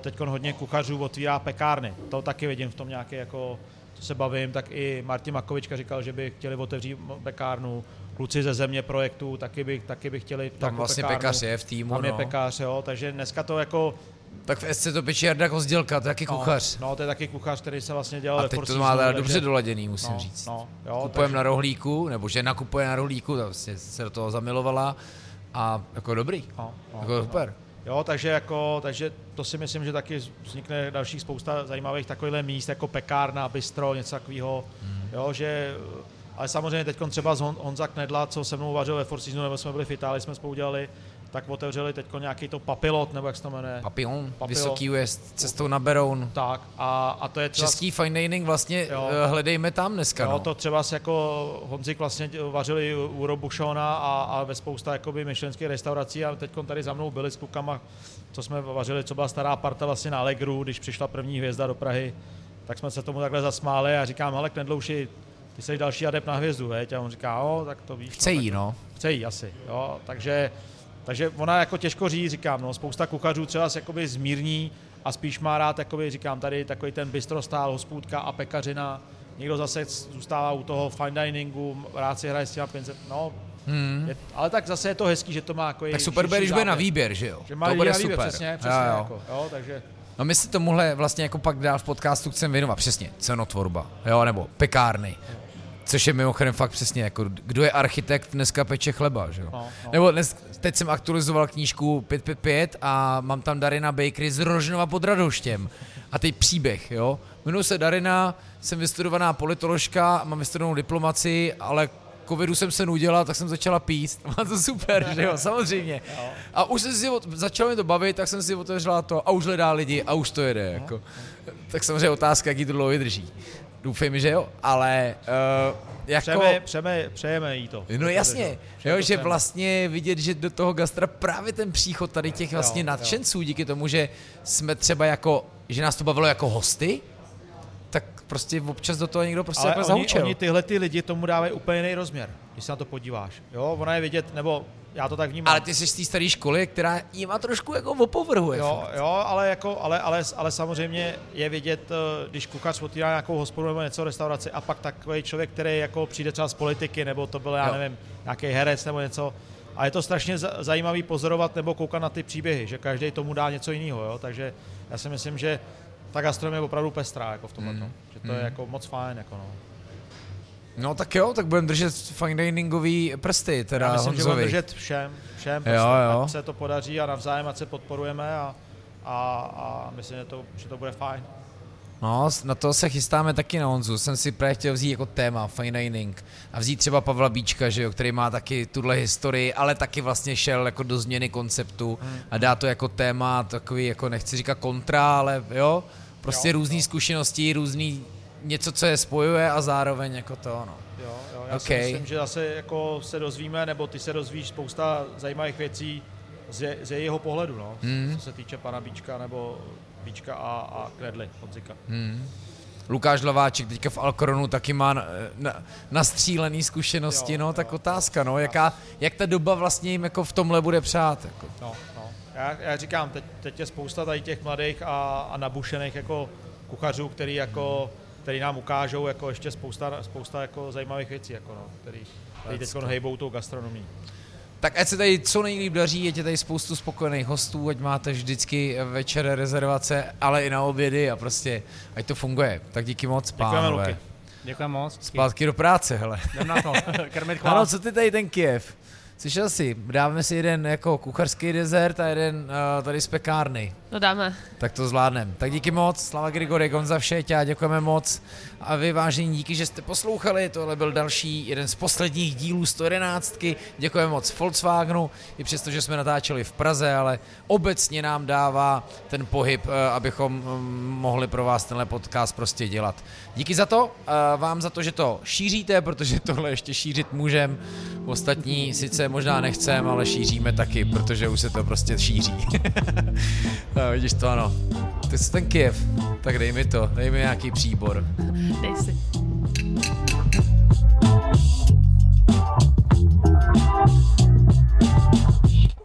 [SPEAKER 3] teď hodně kuchařů otvírá pekárny. To taky vidím v tom nějaké jako co se bavím, tak i Martin Makovička říkal, že by chtěli otevřít pekárnu. Kluci ze země projektu taky by, taky by chtěli
[SPEAKER 2] Tam vlastně
[SPEAKER 3] pekárnu.
[SPEAKER 2] pekař je v týmu,
[SPEAKER 3] Tam je
[SPEAKER 2] no.
[SPEAKER 3] pekař, jo, takže dneska to jako
[SPEAKER 2] Tak v SC to peče Jarda Kozdělka, to je taky kuchař.
[SPEAKER 3] No, no, to je taky kuchař, který se vlastně dělal
[SPEAKER 2] A
[SPEAKER 3] ve
[SPEAKER 2] teď to má teda dobře doladěný, musím
[SPEAKER 3] no,
[SPEAKER 2] říct.
[SPEAKER 3] No, jo,
[SPEAKER 2] Kupujeme
[SPEAKER 3] takže-
[SPEAKER 2] na rohlíku, nebo žena kupuje na rohlíku, to vlastně se do toho zamilovala a jako dobrý,
[SPEAKER 3] No, no,
[SPEAKER 2] jako super.
[SPEAKER 3] Jo, takže, jako, takže to si myslím, že taky vznikne dalších spousta zajímavých takovýchhle míst, jako pekárna, bistro, něco takového.
[SPEAKER 2] Hmm.
[SPEAKER 3] Jo, že, ale samozřejmě teď třeba z Hon- Honza Knedla, co se mnou vařil ve Four Seasons, nebo jsme byli v Itálii, jsme spolu dělali, tak otevřeli teď nějaký to papilot, nebo jak se to jmenuje.
[SPEAKER 2] Papillon,
[SPEAKER 3] Papillon.
[SPEAKER 2] Vysoký West, cestou na Beroun.
[SPEAKER 3] Tak, a, a to je třeba...
[SPEAKER 2] Český fine dining vlastně
[SPEAKER 3] Jo.
[SPEAKER 2] eh, hledejme tam dneska,
[SPEAKER 3] Jo,
[SPEAKER 2] no.
[SPEAKER 3] to třeba jako Honzik vlastně vařili u- Robušona a, a ve spousta jakoby myšlenských restaurací a teď tady za mnou byli s klukama, co jsme vařili, co byla stará parta vlastně na Allegru, když přišla první hvězda do Prahy, tak jsme se tomu takhle zasmáli a říkám, hele Knedlouši, ty jsi další adept na hvězdu, veď? A on říká, jo, tak to víš.
[SPEAKER 2] Chce
[SPEAKER 3] no,
[SPEAKER 2] jí,
[SPEAKER 3] tak,
[SPEAKER 2] no.
[SPEAKER 3] Chce jí asi, jo, takže, takže ona jako těžko říct, říkám, no, spousta kuchařů třeba se jakoby zmírní a spíš má rád, jakoby, říkám, tady takový ten bistrostál, hospůdka a pekařina, někdo zase zůstává u toho fine diningu, rád si hraje s těma 500, no,
[SPEAKER 2] Hmm.
[SPEAKER 3] je, ale tak zase je to hezký, že to má jako
[SPEAKER 2] Tak super bude, když bude na výběr, že jo?
[SPEAKER 3] Že má
[SPEAKER 2] to bude
[SPEAKER 3] na výběr,
[SPEAKER 2] super.
[SPEAKER 3] přesně, přesně,
[SPEAKER 2] jo, jo.
[SPEAKER 3] Jako, jo, takže
[SPEAKER 2] No my si tomuhle vlastně jako pak dál v podcastu chceme věnovat přesně, cenotvorba, jo, nebo pekárny. Což je mimochodem fakt přesně, jako kdo je architekt dneska peče chleba, že jo?
[SPEAKER 3] No, no.
[SPEAKER 2] Nebo dnes, teď jsem aktualizoval knížku 555 a mám tam Darina Bakery z Rožnova pod Radoštěm. A teď příběh, jo? Jmenuji se Darina, jsem vystudovaná politoložka, mám vystudovanou diplomaci, ale covidu jsem se nudila, tak jsem začala pít. Má to super, že jo, samozřejmě. A už jsem si, začalo mě to bavit, tak jsem si otevřela to a už hledá lidi a už to jede, jako. Tak samozřejmě otázka, jaký to dlouho vydrží. Doufejme, že jo, ale uh, jako...
[SPEAKER 3] přejeme, přejeme, přejeme jí to.
[SPEAKER 2] No jasně,
[SPEAKER 3] Že
[SPEAKER 2] jo,
[SPEAKER 3] to
[SPEAKER 2] že vlastně vidět, že do toho gastra právě ten příchod tady těch vlastně
[SPEAKER 3] Jo,
[SPEAKER 2] nadšenců, díky tomu, že jsme třeba jako, že nás to bavilo jako hosty, tak prostě občas do toho někdo prostě
[SPEAKER 3] Ale
[SPEAKER 2] takhle
[SPEAKER 3] oni,
[SPEAKER 2] zahučel.
[SPEAKER 3] oni tyhle ty lidi tomu dávají úplně jiný rozměr, když se na to podíváš. Jo, ona je vidět, nebo já to tak vnímám.
[SPEAKER 2] Ale ty jsi z té staré školy, která jí má trošku jako opovrhuje.
[SPEAKER 3] Jo,
[SPEAKER 2] fakt.
[SPEAKER 3] jo, ale, jako, ale, ale, ale samozřejmě je vidět, eh, když kuchař otvírá nějakou hospodu nebo něco restauraci a pak takový člověk, který jako přijde třeba z politiky, nebo to byl, já
[SPEAKER 2] Jo.
[SPEAKER 3] nevím, nějaký herec nebo něco. A je to strašně za- zajímavý pozorovat nebo koukat na ty příběhy, že každý tomu dá něco jiného, jo? takže já si myslím, že ta gastronomie je opravdu pestrá jako v tomhle,
[SPEAKER 2] Mm.
[SPEAKER 3] mm. že to je jako moc fajn. Jako no.
[SPEAKER 2] No tak jo, tak budeme držet fine diningový prsty, teda
[SPEAKER 3] Já myslím, že budeme
[SPEAKER 2] Honzovi.
[SPEAKER 3] držet všem, všem,
[SPEAKER 2] Jo, jo.
[SPEAKER 3] ať se to podaří a navzájem, ať se podporujeme a, a, a myslím, že to, že to bude fajn.
[SPEAKER 2] No, na to se chystáme taky na Honzu. Jsem si právě chtěl vzít jako téma fine dining a vzít třeba Pavla Bíčka, že jo, který má taky tuhle historii, ale taky vlastně šel jako do změny konceptu hmm. a dá to jako téma, takový jako nechci říkat kontra, ale jo, prostě jo, různý jo. zkušenosti, různý něco, co je spojuje a zároveň jako to, no.
[SPEAKER 3] Jo, jo, já okay. si myslím, že zase jako se dozvíme, nebo ty se dozvíš spousta zajímavých věcí z, z jeho pohledu, no, hmm. co se týče pana Bíčka nebo Bíčka a, a Knedly Honzika. Hmm.
[SPEAKER 2] Lukáš Hlaváček teďka v Alkronu taky má na, na, nastřílený zkušenosti, jo, no, jo, tak otázka, no, jaká, jak ta doba vlastně jim jako v tomhle bude přát. Jako.
[SPEAKER 3] No, no. Já, já říkám, teď, teď je spousta tady těch mladých a, a nabušených jako kuchařů, který jako který nám ukážou jako ještě spousta, spousta jako zajímavých věcí, jako no, který, který teď hejbou tou gastronomí.
[SPEAKER 2] Tak ať se tady co nejlíp daří, je tady spoustu spokojených hostů, ať máte vždycky večer rezervace, ale i na obědy a prostě ať to funguje. Tak díky moc, pánové.
[SPEAKER 1] Děkujeme moc.
[SPEAKER 2] Zpátky do práce, hele.
[SPEAKER 1] Jdem na to, krmit
[SPEAKER 2] Ano, co ty tady ten Kiev? Slyšel jsi, dáme si jeden jako kucharský dezert a jeden uh, tady z pekárny.
[SPEAKER 4] No dáme.
[SPEAKER 2] Tak to zvládneme. Tak díky moc, Slava Grigory, Gonza Všeťa, děkujeme moc. A vy vážení díky, že jste poslouchali, tohle byl další, jeden z posledních dílů 111. Děkujeme moc Volkswagenu, i přesto, že jsme natáčeli v Praze, ale obecně nám dává ten pohyb, eh, abychom mm, mohli pro vás tenhle podcast prostě dělat. Díky za to, eh, vám za to, že to šíříte, protože tohle ještě šířit můžem. Ostatní sice možná nechcem, ale šíříme taky, protože už se to prostě šíří. No, vidíš to, ano. Ty jsi ten Kiev, tak dej mi to, dej mi nějaký příbor.
[SPEAKER 4] Dej si.